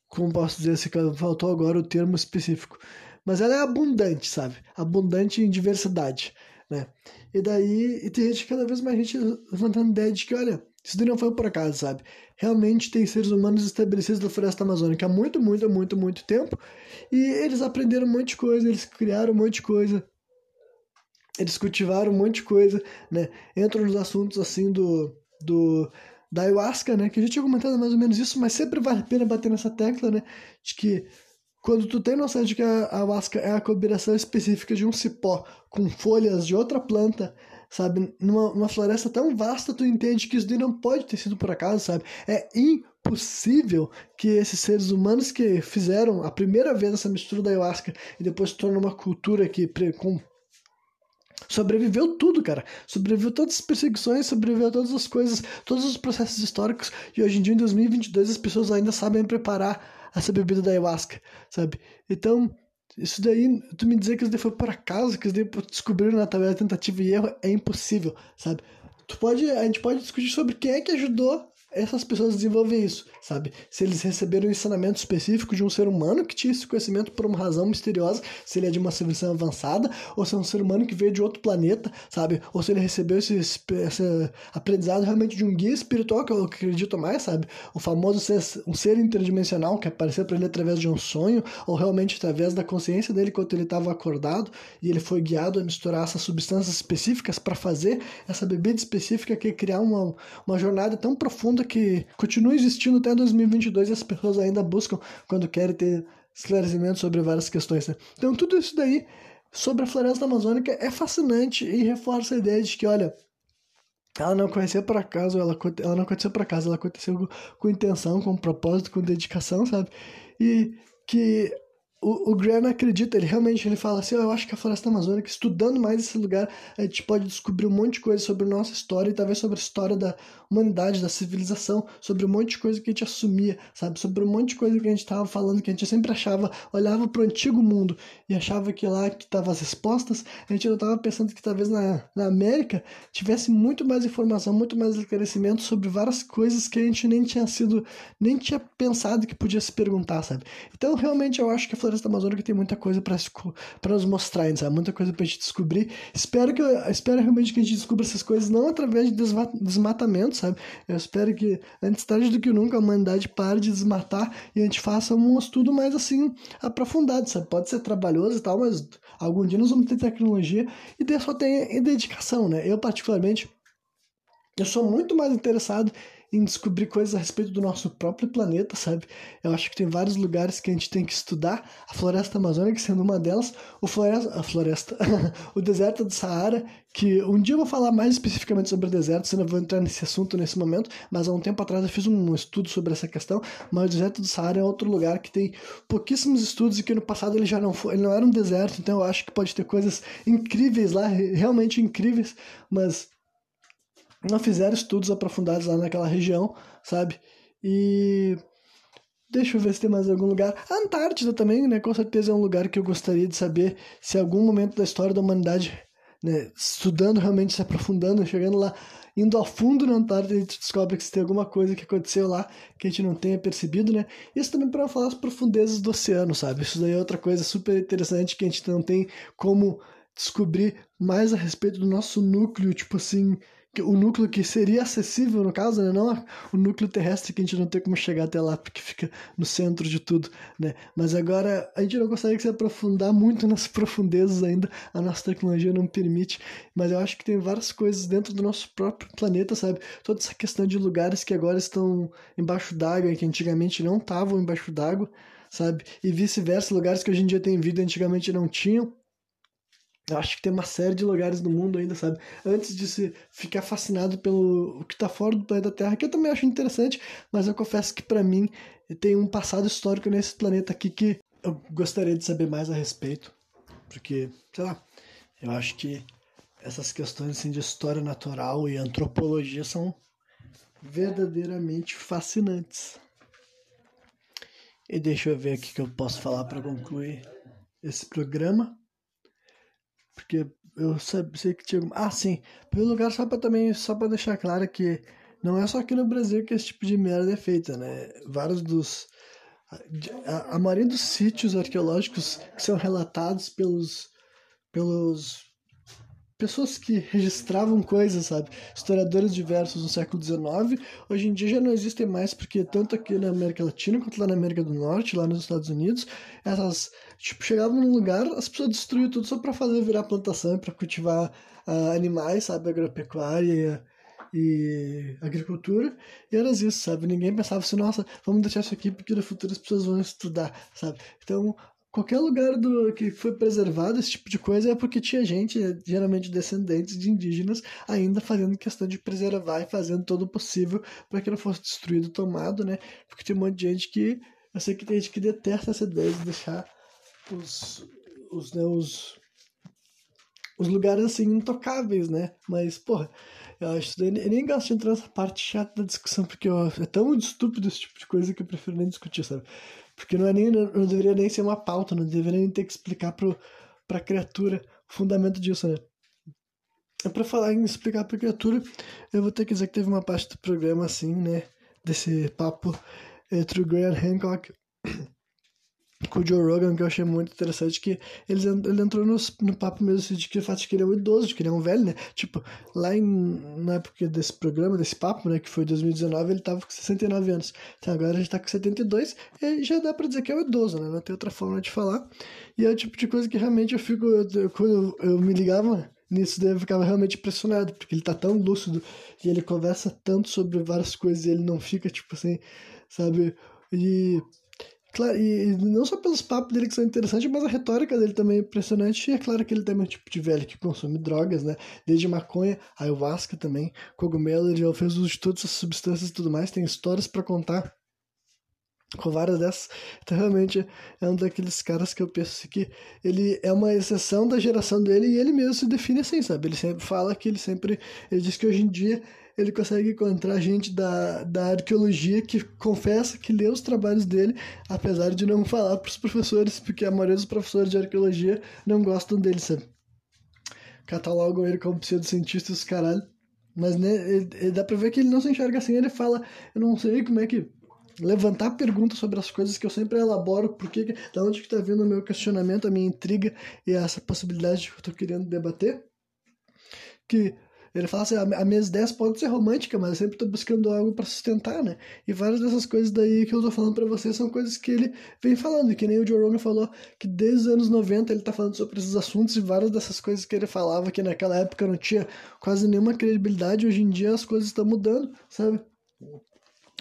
como posso dizer assim, faltou agora o termo específico. Mas ela é abundante, sabe? Abundante em diversidade, né? E daí, e tem gente, cada vez mais gente levantando ideia de que, olha, isso daí não foi por acaso, sabe? Realmente tem seres humanos estabelecidos na floresta amazônica há muito, muito, muito, muito tempo. E eles aprenderam um monte de coisa, eles criaram um monte de coisa eles cultivaram um monte de coisa, né? Entram nos assuntos assim do, do da ayahuasca, né? Que a gente tinha comentado mais ou menos isso, mas sempre vale a pena bater nessa tecla, né? De que quando tu tem noção de que a ayahuasca é a combinação específica de um cipó com folhas de outra planta, sabe? Numa, numa floresta tão vasta, tu entende que isso não pode ter sido por acaso, sabe? É impossível que esses seres humanos que fizeram a primeira vez essa mistura da ayahuasca e depois tornou uma cultura que com Sobreviveu tudo, cara. Sobreviveu todas as perseguições, sobreviveu todas as coisas, todos os processos históricos. E hoje em dia, em 2022, as pessoas ainda sabem preparar essa bebida da ayahuasca, sabe? Então, isso daí, tu me dizer que isso daí foi por acaso, que isso daí descobriram na tabela tentativa e erro, é impossível, sabe? Tu pode, a gente pode discutir sobre quem é que ajudou essas pessoas desenvolver isso, sabe? Se eles receberam um ensinamento específico de um ser humano que tinha esse conhecimento por uma razão misteriosa, se ele é de uma civilização avançada, ou se é um ser humano que veio de outro planeta, sabe? Ou se ele recebeu esse, esse aprendizado realmente de um guia espiritual, que eu acredito mais, sabe? O famoso ser, um ser interdimensional que apareceu para ele através de um sonho, ou realmente através da consciência dele enquanto ele estava acordado, e ele foi guiado a misturar essas substâncias específicas para fazer essa bebida específica que criar uma, uma jornada tão profunda que continua existindo até 2022 e as pessoas ainda buscam quando querem ter esclarecimento sobre várias questões. Né? Então, tudo isso daí sobre a floresta amazônica é fascinante e reforça a ideia de que, olha, ela não aconteceu por acaso, ela, ela não aconteceu por acaso, ela aconteceu com, com intenção, com propósito, com dedicação, sabe? E que o, o Graham acredita, ele realmente ele fala assim, oh, eu acho que a floresta amazônica, estudando mais esse lugar, a gente pode descobrir um monte de coisa sobre nossa história e talvez sobre a história da humanidade, da civilização, sobre um monte de coisa que a gente assumia, sabe? Sobre um monte de coisa que a gente estava falando, que a gente sempre achava, olhava para o antigo mundo e achava que lá que estavam as respostas, a gente não estava pensando que talvez na, na América tivesse muito mais informação, muito mais esclarecimento sobre várias coisas que a gente nem tinha sido, nem tinha pensado que podia se perguntar, sabe? Então, realmente, eu acho que a floresta amazônica tem muita coisa para nos mostrar, sabe? Muita coisa para a gente descobrir. Espero que espero realmente que a gente descubra essas coisas não através de desmatamento, sabe? Eu espero que antes tarde do que nunca a humanidade pare de desmatar e a gente faça um estudo mais assim aprofundado, sabe? Pode ser trabalhoso e tal, mas algum dia nós vamos ter tecnologia e só tem dedicação, né? Eu particularmente eu sou muito mais interessado em descobrir coisas a respeito do nosso próprio planeta, sabe? Eu acho que tem vários lugares que a gente tem que estudar, a floresta amazônica sendo uma delas, o floresta, a floresta, o deserto do Saara, que um dia eu vou falar mais especificamente sobre o deserto, se não vou entrar nesse assunto nesse momento, mas há um tempo atrás eu fiz um estudo sobre essa questão, mas o deserto do Saara é outro lugar que tem pouquíssimos estudos e que no passado ele já não foi, ele não era um deserto, então eu acho que pode ter coisas incríveis lá, realmente incríveis, mas não fizeram estudos aprofundados lá naquela região, sabe? E deixa eu ver se tem mais algum lugar. A Antártida também, né? Com certeza é um lugar que eu gostaria de saber se algum momento da história da humanidade, né, estudando realmente, se aprofundando, chegando lá, indo a fundo na Antártida, a gente descobre que se tem alguma coisa que aconteceu lá que a gente não tenha percebido, né? Isso também para falar as profundezas do oceano, sabe? Isso daí é outra coisa super interessante que a gente não tem como descobrir mais a respeito do nosso núcleo, tipo assim, o núcleo que seria acessível, no caso, né? não o núcleo terrestre que a gente não tem como chegar até lá, porque fica no centro de tudo, né? Mas agora a gente não consegue se aprofundar muito nas profundezas ainda, a nossa tecnologia não permite, mas eu acho que tem várias coisas dentro do nosso próprio planeta, sabe? Toda essa questão de lugares que agora estão embaixo d'água e que antigamente não estavam embaixo d'água, sabe? E vice-versa, lugares que hoje em dia tem vida antigamente não tinham. Eu acho que tem uma série de lugares no mundo ainda, sabe? Antes de se ficar fascinado pelo o que está fora do planeta Terra, que eu também acho interessante, mas eu confesso que para mim tem um passado histórico nesse planeta aqui que eu gostaria de saber mais a respeito. Porque, sei lá, eu acho que essas questões assim, de história natural e antropologia são verdadeiramente fascinantes. E deixa eu ver aqui que eu posso falar para concluir esse programa. Porque eu sei que tinha. Ah, sim. Pelo lugar, só pra também. Só pra deixar claro que não é só aqui no Brasil que esse tipo de merda é feita, né? Vários dos. A, a maioria dos sítios arqueológicos que são relatados pelos. pelos pessoas que registravam coisas, sabe? Historiadores diversos no século XIX, hoje em dia já não existem mais, porque tanto aqui na América Latina quanto lá na América do Norte, lá nos Estados Unidos, essas, tipo, chegavam num lugar, as pessoas destruíam tudo só para fazer virar plantação, para cultivar uh, animais, sabe? Agropecuária e agricultura, e era isso, sabe? Ninguém pensava assim, nossa, vamos deixar isso aqui porque no futuro as pessoas vão estudar, sabe? Então, qualquer lugar do que foi preservado esse tipo de coisa é porque tinha gente, geralmente descendentes de indígenas, ainda fazendo questão de preservar e fazendo todo o possível para que não fosse destruído, tomado, né? Porque tem um monte de gente que eu sei que tem gente que detesta essa ideia de deixar os os, né, os, os lugares assim intocáveis, né? Mas, porra, eu acho eu nem gosto de entrar nessa parte chata da discussão, porque ó, é tão estúpido esse tipo de coisa que eu prefiro nem discutir, sabe? Porque não, é nem, não deveria nem ser uma pauta, não deveria nem ter que explicar pro, pra criatura o fundamento disso, né? É pra falar em explicar pra criatura, eu vou ter que dizer que teve uma parte do programa assim, né? Desse papo entre o Graham Hancock com o Joe Rogan, que eu achei muito interessante, que ele, ele entrou no, no papo mesmo assim, de que o fato de que ele é um idoso, de que ele é um velho, né? Tipo, lá em, na época desse programa, desse papo, né, que foi 2019, ele tava com 69 anos. Então agora a gente tá com 72, e já dá pra dizer que é um idoso, né? Não tem outra forma de falar. E é o tipo de coisa que realmente eu fico, eu, quando eu, eu me ligava nisso daí eu ficava realmente impressionado, porque ele tá tão lúcido e ele conversa tanto sobre várias coisas e ele não fica, tipo assim, sabe? E Claro, e não só pelos papos dele que são interessantes, mas a retórica dele também é impressionante. E é claro que ele também é um tipo de velho que consome drogas, né? Desde maconha, ayahuasca também, cogumelo, ele já fez uso de todas essas substâncias e tudo mais. Tem histórias para contar com várias dessas. Então, realmente, é um daqueles caras que eu penso que ele é uma exceção da geração dele e ele mesmo se define assim, sabe? Ele sempre fala que ele sempre. Ele diz que hoje em dia ele consegue encontrar gente da, da arqueologia que confessa que lê os trabalhos dele, apesar de não falar para os professores, porque a maioria dos professores de arqueologia não gostam dele, sabe? Catalogam ele como pseudocientista os caralho. Mas né, ele, ele, dá pra ver que ele não se enxerga assim, ele fala, eu não sei como é que levantar perguntas sobre as coisas que eu sempre elaboro, porque da onde que tá vindo o meu questionamento, a minha intriga e essa possibilidade que eu tô querendo debater. Que ele fala assim, a minhas ideias podem ser românticas, mas eu sempre estou buscando algo para sustentar, né? E várias dessas coisas daí que eu tô falando para vocês são coisas que ele vem falando, que nem o Joe Rogan falou, que desde os anos 90 ele tá falando sobre esses assuntos e várias dessas coisas que ele falava que naquela época não tinha quase nenhuma credibilidade, hoje em dia as coisas estão mudando, sabe?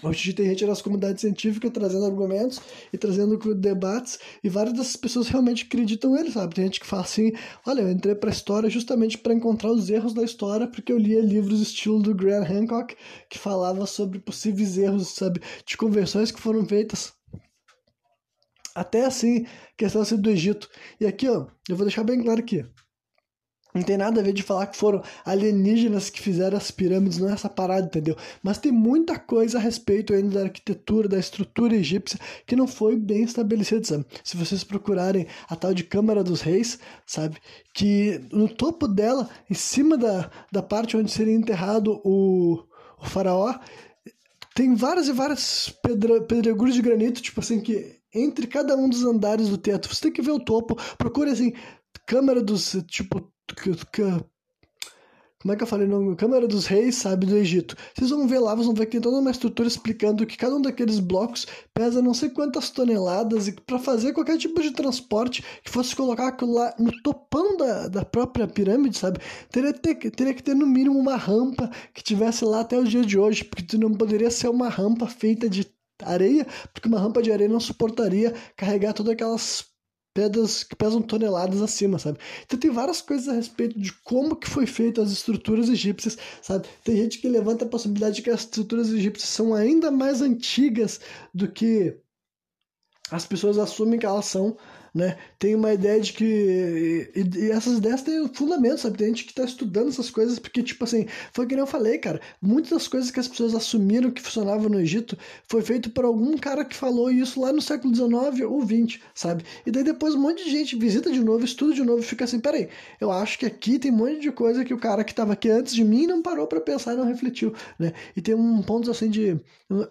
Hoje tem gente das comunidades científicas trazendo argumentos e trazendo debates, e várias dessas pessoas realmente acreditam nele, sabe? Tem gente que fala assim: olha, eu entrei pra história justamente para encontrar os erros da história, porque eu lia livros estilo do Graham Hancock, que falava sobre possíveis erros, sabe? De conversões que foram feitas. Até assim, questão assim do Egito. E aqui, ó, eu vou deixar bem claro aqui. Não tem nada a ver de falar que foram alienígenas que fizeram as pirâmides, não é essa parada, entendeu? Mas tem muita coisa a respeito ainda da arquitetura, da estrutura egípcia, que não foi bem estabelecida, sabe? Se vocês procurarem a tal de Câmara dos Reis, sabe? Que no topo dela, em cima da, da parte onde seria enterrado o, o faraó, tem várias e várias pedra, pedregulhos de granito, tipo assim, que entre cada um dos andares do teto, você tem que ver o topo, procure assim, Câmara dos, tipo, como é que eu falei? No Câmara dos Reis, sabe, do Egito. Vocês vão ver lá, vocês vão ver que tem toda uma estrutura explicando que cada um daqueles blocos pesa não sei quantas toneladas e para fazer qualquer tipo de transporte que fosse colocar aquilo lá no topão da, da própria pirâmide, sabe? Teria, ter, teria que ter no mínimo uma rampa que tivesse lá até o dia de hoje, porque não poderia ser uma rampa feita de areia, porque uma rampa de areia não suportaria carregar todas aquelas pedras que pesam toneladas acima, sabe? Então tem várias coisas a respeito de como que foi feito as estruturas egípcias, sabe? Tem gente que levanta a possibilidade de que as estruturas egípcias são ainda mais antigas do que as pessoas assumem que elas são, né? Tem uma ideia de que. E, e essas ideias têm fundamento, sabe? Tem gente que está estudando essas coisas, porque, tipo assim, foi que nem eu falei, cara. Muitas das coisas que as pessoas assumiram que funcionavam no Egito foi feito por algum cara que falou isso lá no século XIX ou XX, sabe? E daí depois um monte de gente visita de novo, estuda de novo e fica assim: peraí, eu acho que aqui tem um monte de coisa que o cara que estava aqui antes de mim não parou para pensar e não refletiu, né? E tem um ponto assim de.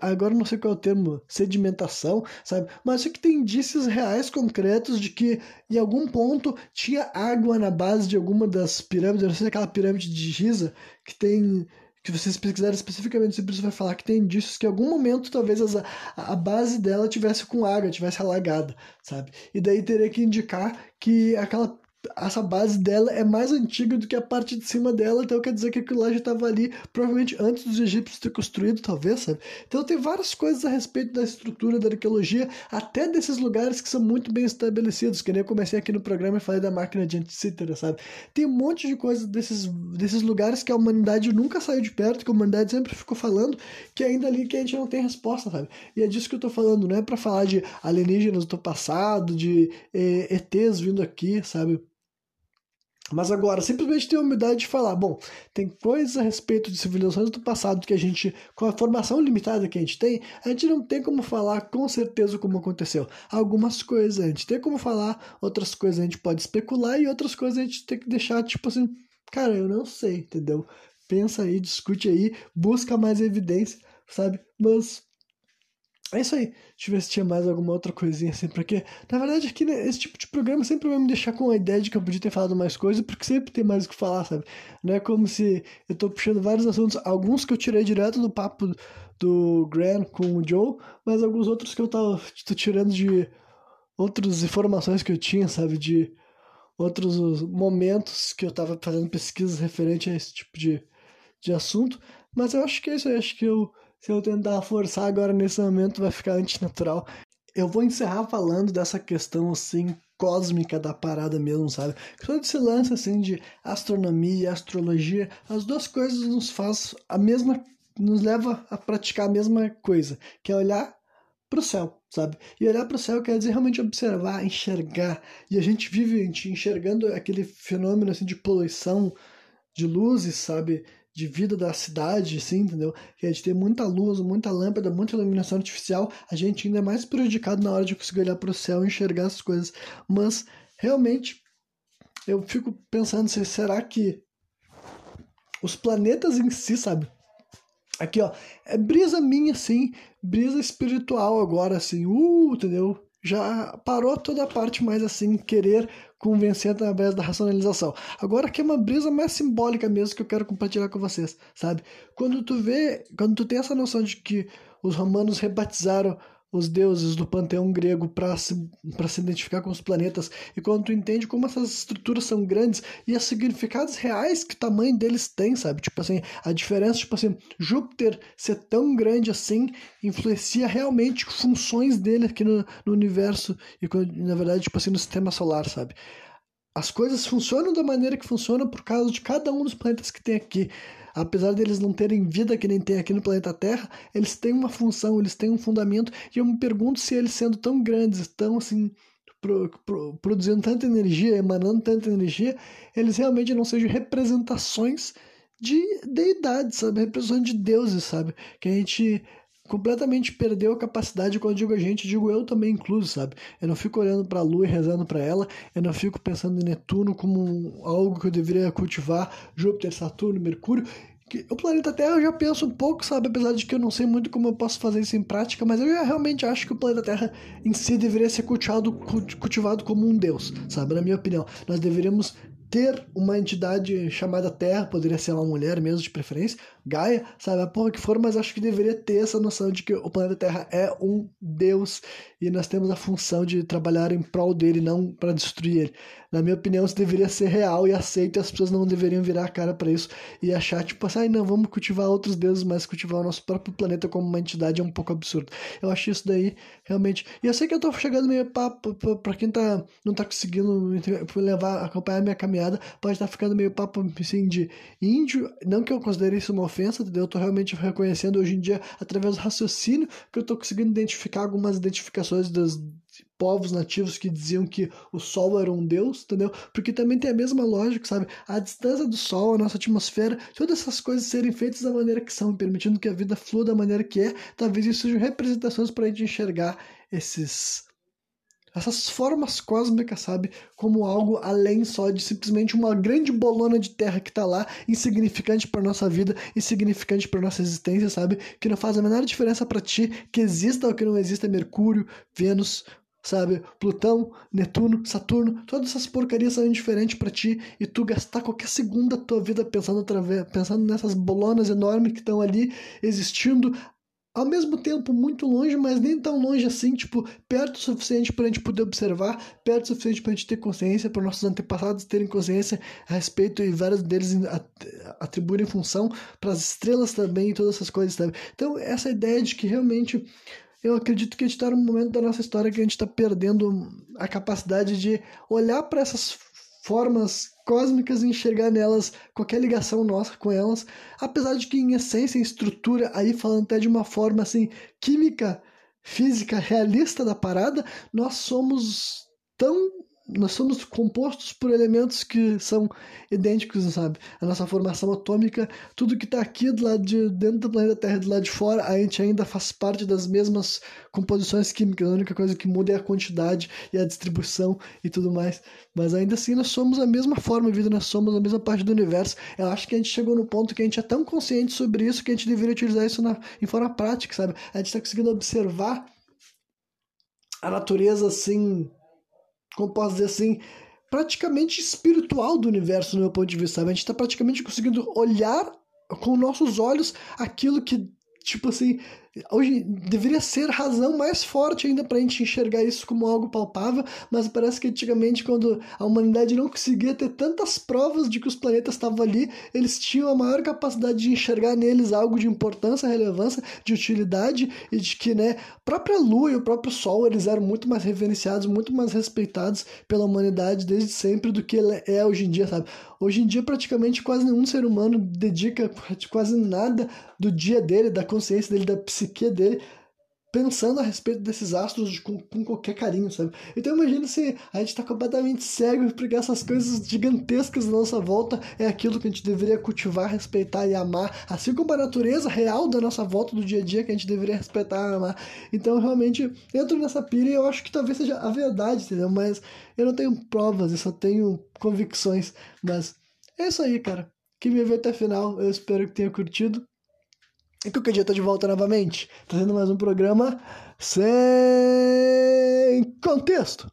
Agora não sei qual é o termo, sedimentação, sabe? Mas isso que tem indícios reais, concretos de que em algum ponto tinha água na base de alguma das pirâmides, eu não sei se é aquela pirâmide de Giza, que tem que vocês pesquisarem especificamente sobre isso, vai falar que tem indícios que em algum momento talvez a, a base dela tivesse com água, tivesse alagada, sabe? E daí teria que indicar que aquela essa base dela é mais antiga do que a parte de cima dela, então quer dizer que aquilo lá já estava ali, provavelmente antes dos egípcios ter construído, talvez, sabe? Então tem várias coisas a respeito da estrutura da arqueologia, até desses lugares que são muito bem estabelecidos, que nem eu comecei aqui no programa e falei da máquina de Anticítera, sabe? Tem um monte de coisas desses, desses lugares que a humanidade nunca saiu de perto, que a humanidade sempre ficou falando, que ainda ali que a gente não tem resposta, sabe? E é disso que eu tô falando, não é para falar de alienígenas do passado, de eh, ETs vindo aqui, sabe? Mas agora, simplesmente ter a humildade de falar, bom, tem coisas a respeito de civilizações do passado que a gente, com a formação limitada que a gente tem, a gente não tem como falar com certeza como aconteceu. Algumas coisas a gente tem como falar, outras coisas a gente pode especular e outras coisas a gente tem que deixar, tipo assim, cara, eu não sei, entendeu? Pensa aí, discute aí, busca mais evidência, sabe? Mas é isso aí. Deixa eu ver se tinha mais alguma outra coisinha assim, porque, na verdade, aqui, né, esse tipo de programa sempre vai me deixar com a ideia de que eu podia ter falado mais coisas, porque sempre tem mais o que falar, sabe? Não é como se eu tô puxando vários assuntos, alguns que eu tirei direto do papo do Graham com o Joe, mas alguns outros que eu tava, tô tirando de outras informações que eu tinha, sabe? De outros momentos que eu tava fazendo pesquisas referente a esse tipo de, de assunto. Mas eu acho que é isso aí, acho que eu se eu tentar forçar agora nesse momento vai ficar antinatural. Eu vou encerrar falando dessa questão assim cósmica da parada mesmo, sabe? Todo esse lance assim de astronomia e astrologia, as duas coisas nos faz a mesma nos leva a praticar a mesma coisa, que é olhar para o céu, sabe? E olhar para o céu quer dizer realmente observar, enxergar. E a gente vive a gente enxergando aquele fenômeno assim de poluição de luzes, sabe? De vida da cidade, assim, entendeu? Que a gente tem muita luz, muita lâmpada, muita iluminação artificial, a gente ainda é mais prejudicado na hora de conseguir olhar para o céu e enxergar as coisas. Mas, realmente, eu fico pensando se será que os planetas em si, sabe? Aqui, ó, é brisa minha, assim, brisa espiritual agora, assim, uh, entendeu? Já parou toda a parte mais assim, querer convencer através da racionalização. Agora que é uma brisa mais simbólica mesmo que eu quero compartilhar com vocês, sabe? Quando tu vê, quando tu tem essa noção de que os romanos rebatizaram os deuses do panteão grego para se, se identificar com os planetas, e quando tu entende como essas estruturas são grandes e os significados reais que o tamanho deles tem, sabe? Tipo assim, a diferença, tipo assim, Júpiter ser tão grande assim influencia realmente funções dele aqui no, no universo e, na verdade, tipo assim, no sistema solar, sabe? As coisas funcionam da maneira que funcionam por causa de cada um dos planetas que tem aqui apesar deles não terem vida que nem tem aqui no planeta Terra, eles têm uma função, eles têm um fundamento, e eu me pergunto se eles sendo tão grandes, tão assim, pro, pro, produzindo tanta energia, emanando tanta energia, eles realmente não sejam representações de deidades, sabe? Representações de deuses, sabe? Que a gente completamente perdeu a capacidade, quando digo a gente, digo eu também incluso, sabe? Eu não fico olhando para a lua e rezando para ela, eu não fico pensando em Netuno como algo que eu deveria cultivar, Júpiter, Saturno, Mercúrio. O planeta Terra eu já penso um pouco, sabe? Apesar de que eu não sei muito como eu posso fazer isso em prática, mas eu realmente acho que o planeta Terra em si deveria ser cultivado, cultivado como um deus, sabe? Na minha opinião. Nós deveríamos ter uma entidade chamada Terra, poderia ser uma mulher mesmo, de preferência, Gaia, sabe, a porra que for, mas acho que deveria ter essa noção de que o planeta Terra é um deus e nós temos a função de trabalhar em prol dele, não para destruir ele. Na minha opinião, isso deveria ser real e aceito, e as pessoas não deveriam virar a cara para isso e achar, tipo assim, ah, não, vamos cultivar outros deuses, mas cultivar o nosso próprio planeta como uma entidade é um pouco absurdo. Eu acho isso daí realmente. E eu sei que eu tô chegando meio papo, para quem tá, não tá conseguindo levar, acompanhar a minha caminhada, pode estar tá ficando meio papo assim de índio, não que eu considere isso uma ofensa, entendeu? Eu tô realmente reconhecendo hoje em dia, através do raciocínio, que eu tô conseguindo identificar algumas identificações dos povos nativos que diziam que o Sol era um deus, entendeu? Porque também tem a mesma lógica, sabe? A distância do Sol, a nossa atmosfera, todas essas coisas serem feitas da maneira que são, permitindo que a vida flua da maneira que é, talvez isso sejam representações para a gente enxergar esses essas formas cósmicas, sabe? Como algo além só de simplesmente uma grande bolona de terra que está lá, insignificante para nossa vida, insignificante para nossa existência, sabe? Que não faz a menor diferença para ti que exista ou que não exista Mercúrio, Vênus, sabe? Plutão, Netuno, Saturno, todas essas porcarias são indiferentes para ti e tu gastar qualquer segundo da tua vida pensando pensando nessas bolonas enormes que estão ali existindo ao mesmo tempo muito longe, mas nem tão longe assim, tipo, perto o suficiente para a gente poder observar, perto o suficiente para a gente ter consciência, para nossos antepassados terem consciência a respeito e vários deles atribuírem função para as estrelas também e todas essas coisas, sabe? Então, essa ideia de que realmente eu acredito que a gente está num momento da nossa história que a gente está perdendo a capacidade de olhar para essas formas cósmicas e enxergar nelas qualquer ligação nossa com elas, apesar de que em essência, em estrutura, aí falando até de uma forma assim química, física, realista da parada, nós somos tão nós somos compostos por elementos que são idênticos, sabe? A nossa formação atômica, tudo que está aqui do lado de dentro do planeta Terra, do lado de fora, a gente ainda faz parte das mesmas composições químicas. A única coisa que muda é a quantidade e a distribuição e tudo mais. Mas ainda assim, nós somos a mesma forma de vida, nós somos a mesma parte do universo. Eu acho que a gente chegou no ponto que a gente é tão consciente sobre isso que a gente deveria utilizar isso na, em forma prática, sabe? A gente está conseguindo observar a natureza assim como posso dizer assim, praticamente espiritual do universo, no meu ponto de vista. A gente está praticamente conseguindo olhar com nossos olhos aquilo que, tipo assim, Hoje deveria ser razão mais forte ainda para a gente enxergar isso como algo palpável, mas parece que antigamente, quando a humanidade não conseguia ter tantas provas de que os planetas estavam ali, eles tinham a maior capacidade de enxergar neles algo de importância, relevância, de utilidade e de que, né, a própria Lua e o próprio Sol eles eram muito mais reverenciados, muito mais respeitados pela humanidade desde sempre do que é hoje em dia, sabe? Hoje em dia, praticamente quase nenhum ser humano dedica quase nada do dia dele, da consciência dele, da psique psique dele pensando a respeito desses astros com, com qualquer carinho, sabe? Então imagina se a gente está completamente cego porque essas coisas gigantescas da nossa volta é aquilo que a gente deveria cultivar, respeitar e amar, assim como a natureza real da nossa volta do dia a dia que a gente deveria respeitar e amar. Então realmente entro nessa pira e eu acho que talvez seja a verdade, entendeu? Mas eu não tenho provas, eu só tenho convicções, mas é isso aí, cara. Que me viu até o final, eu espero que tenha curtido. E qualquer dia eu tô de volta novamente, trazendo mais um programa sem contexto.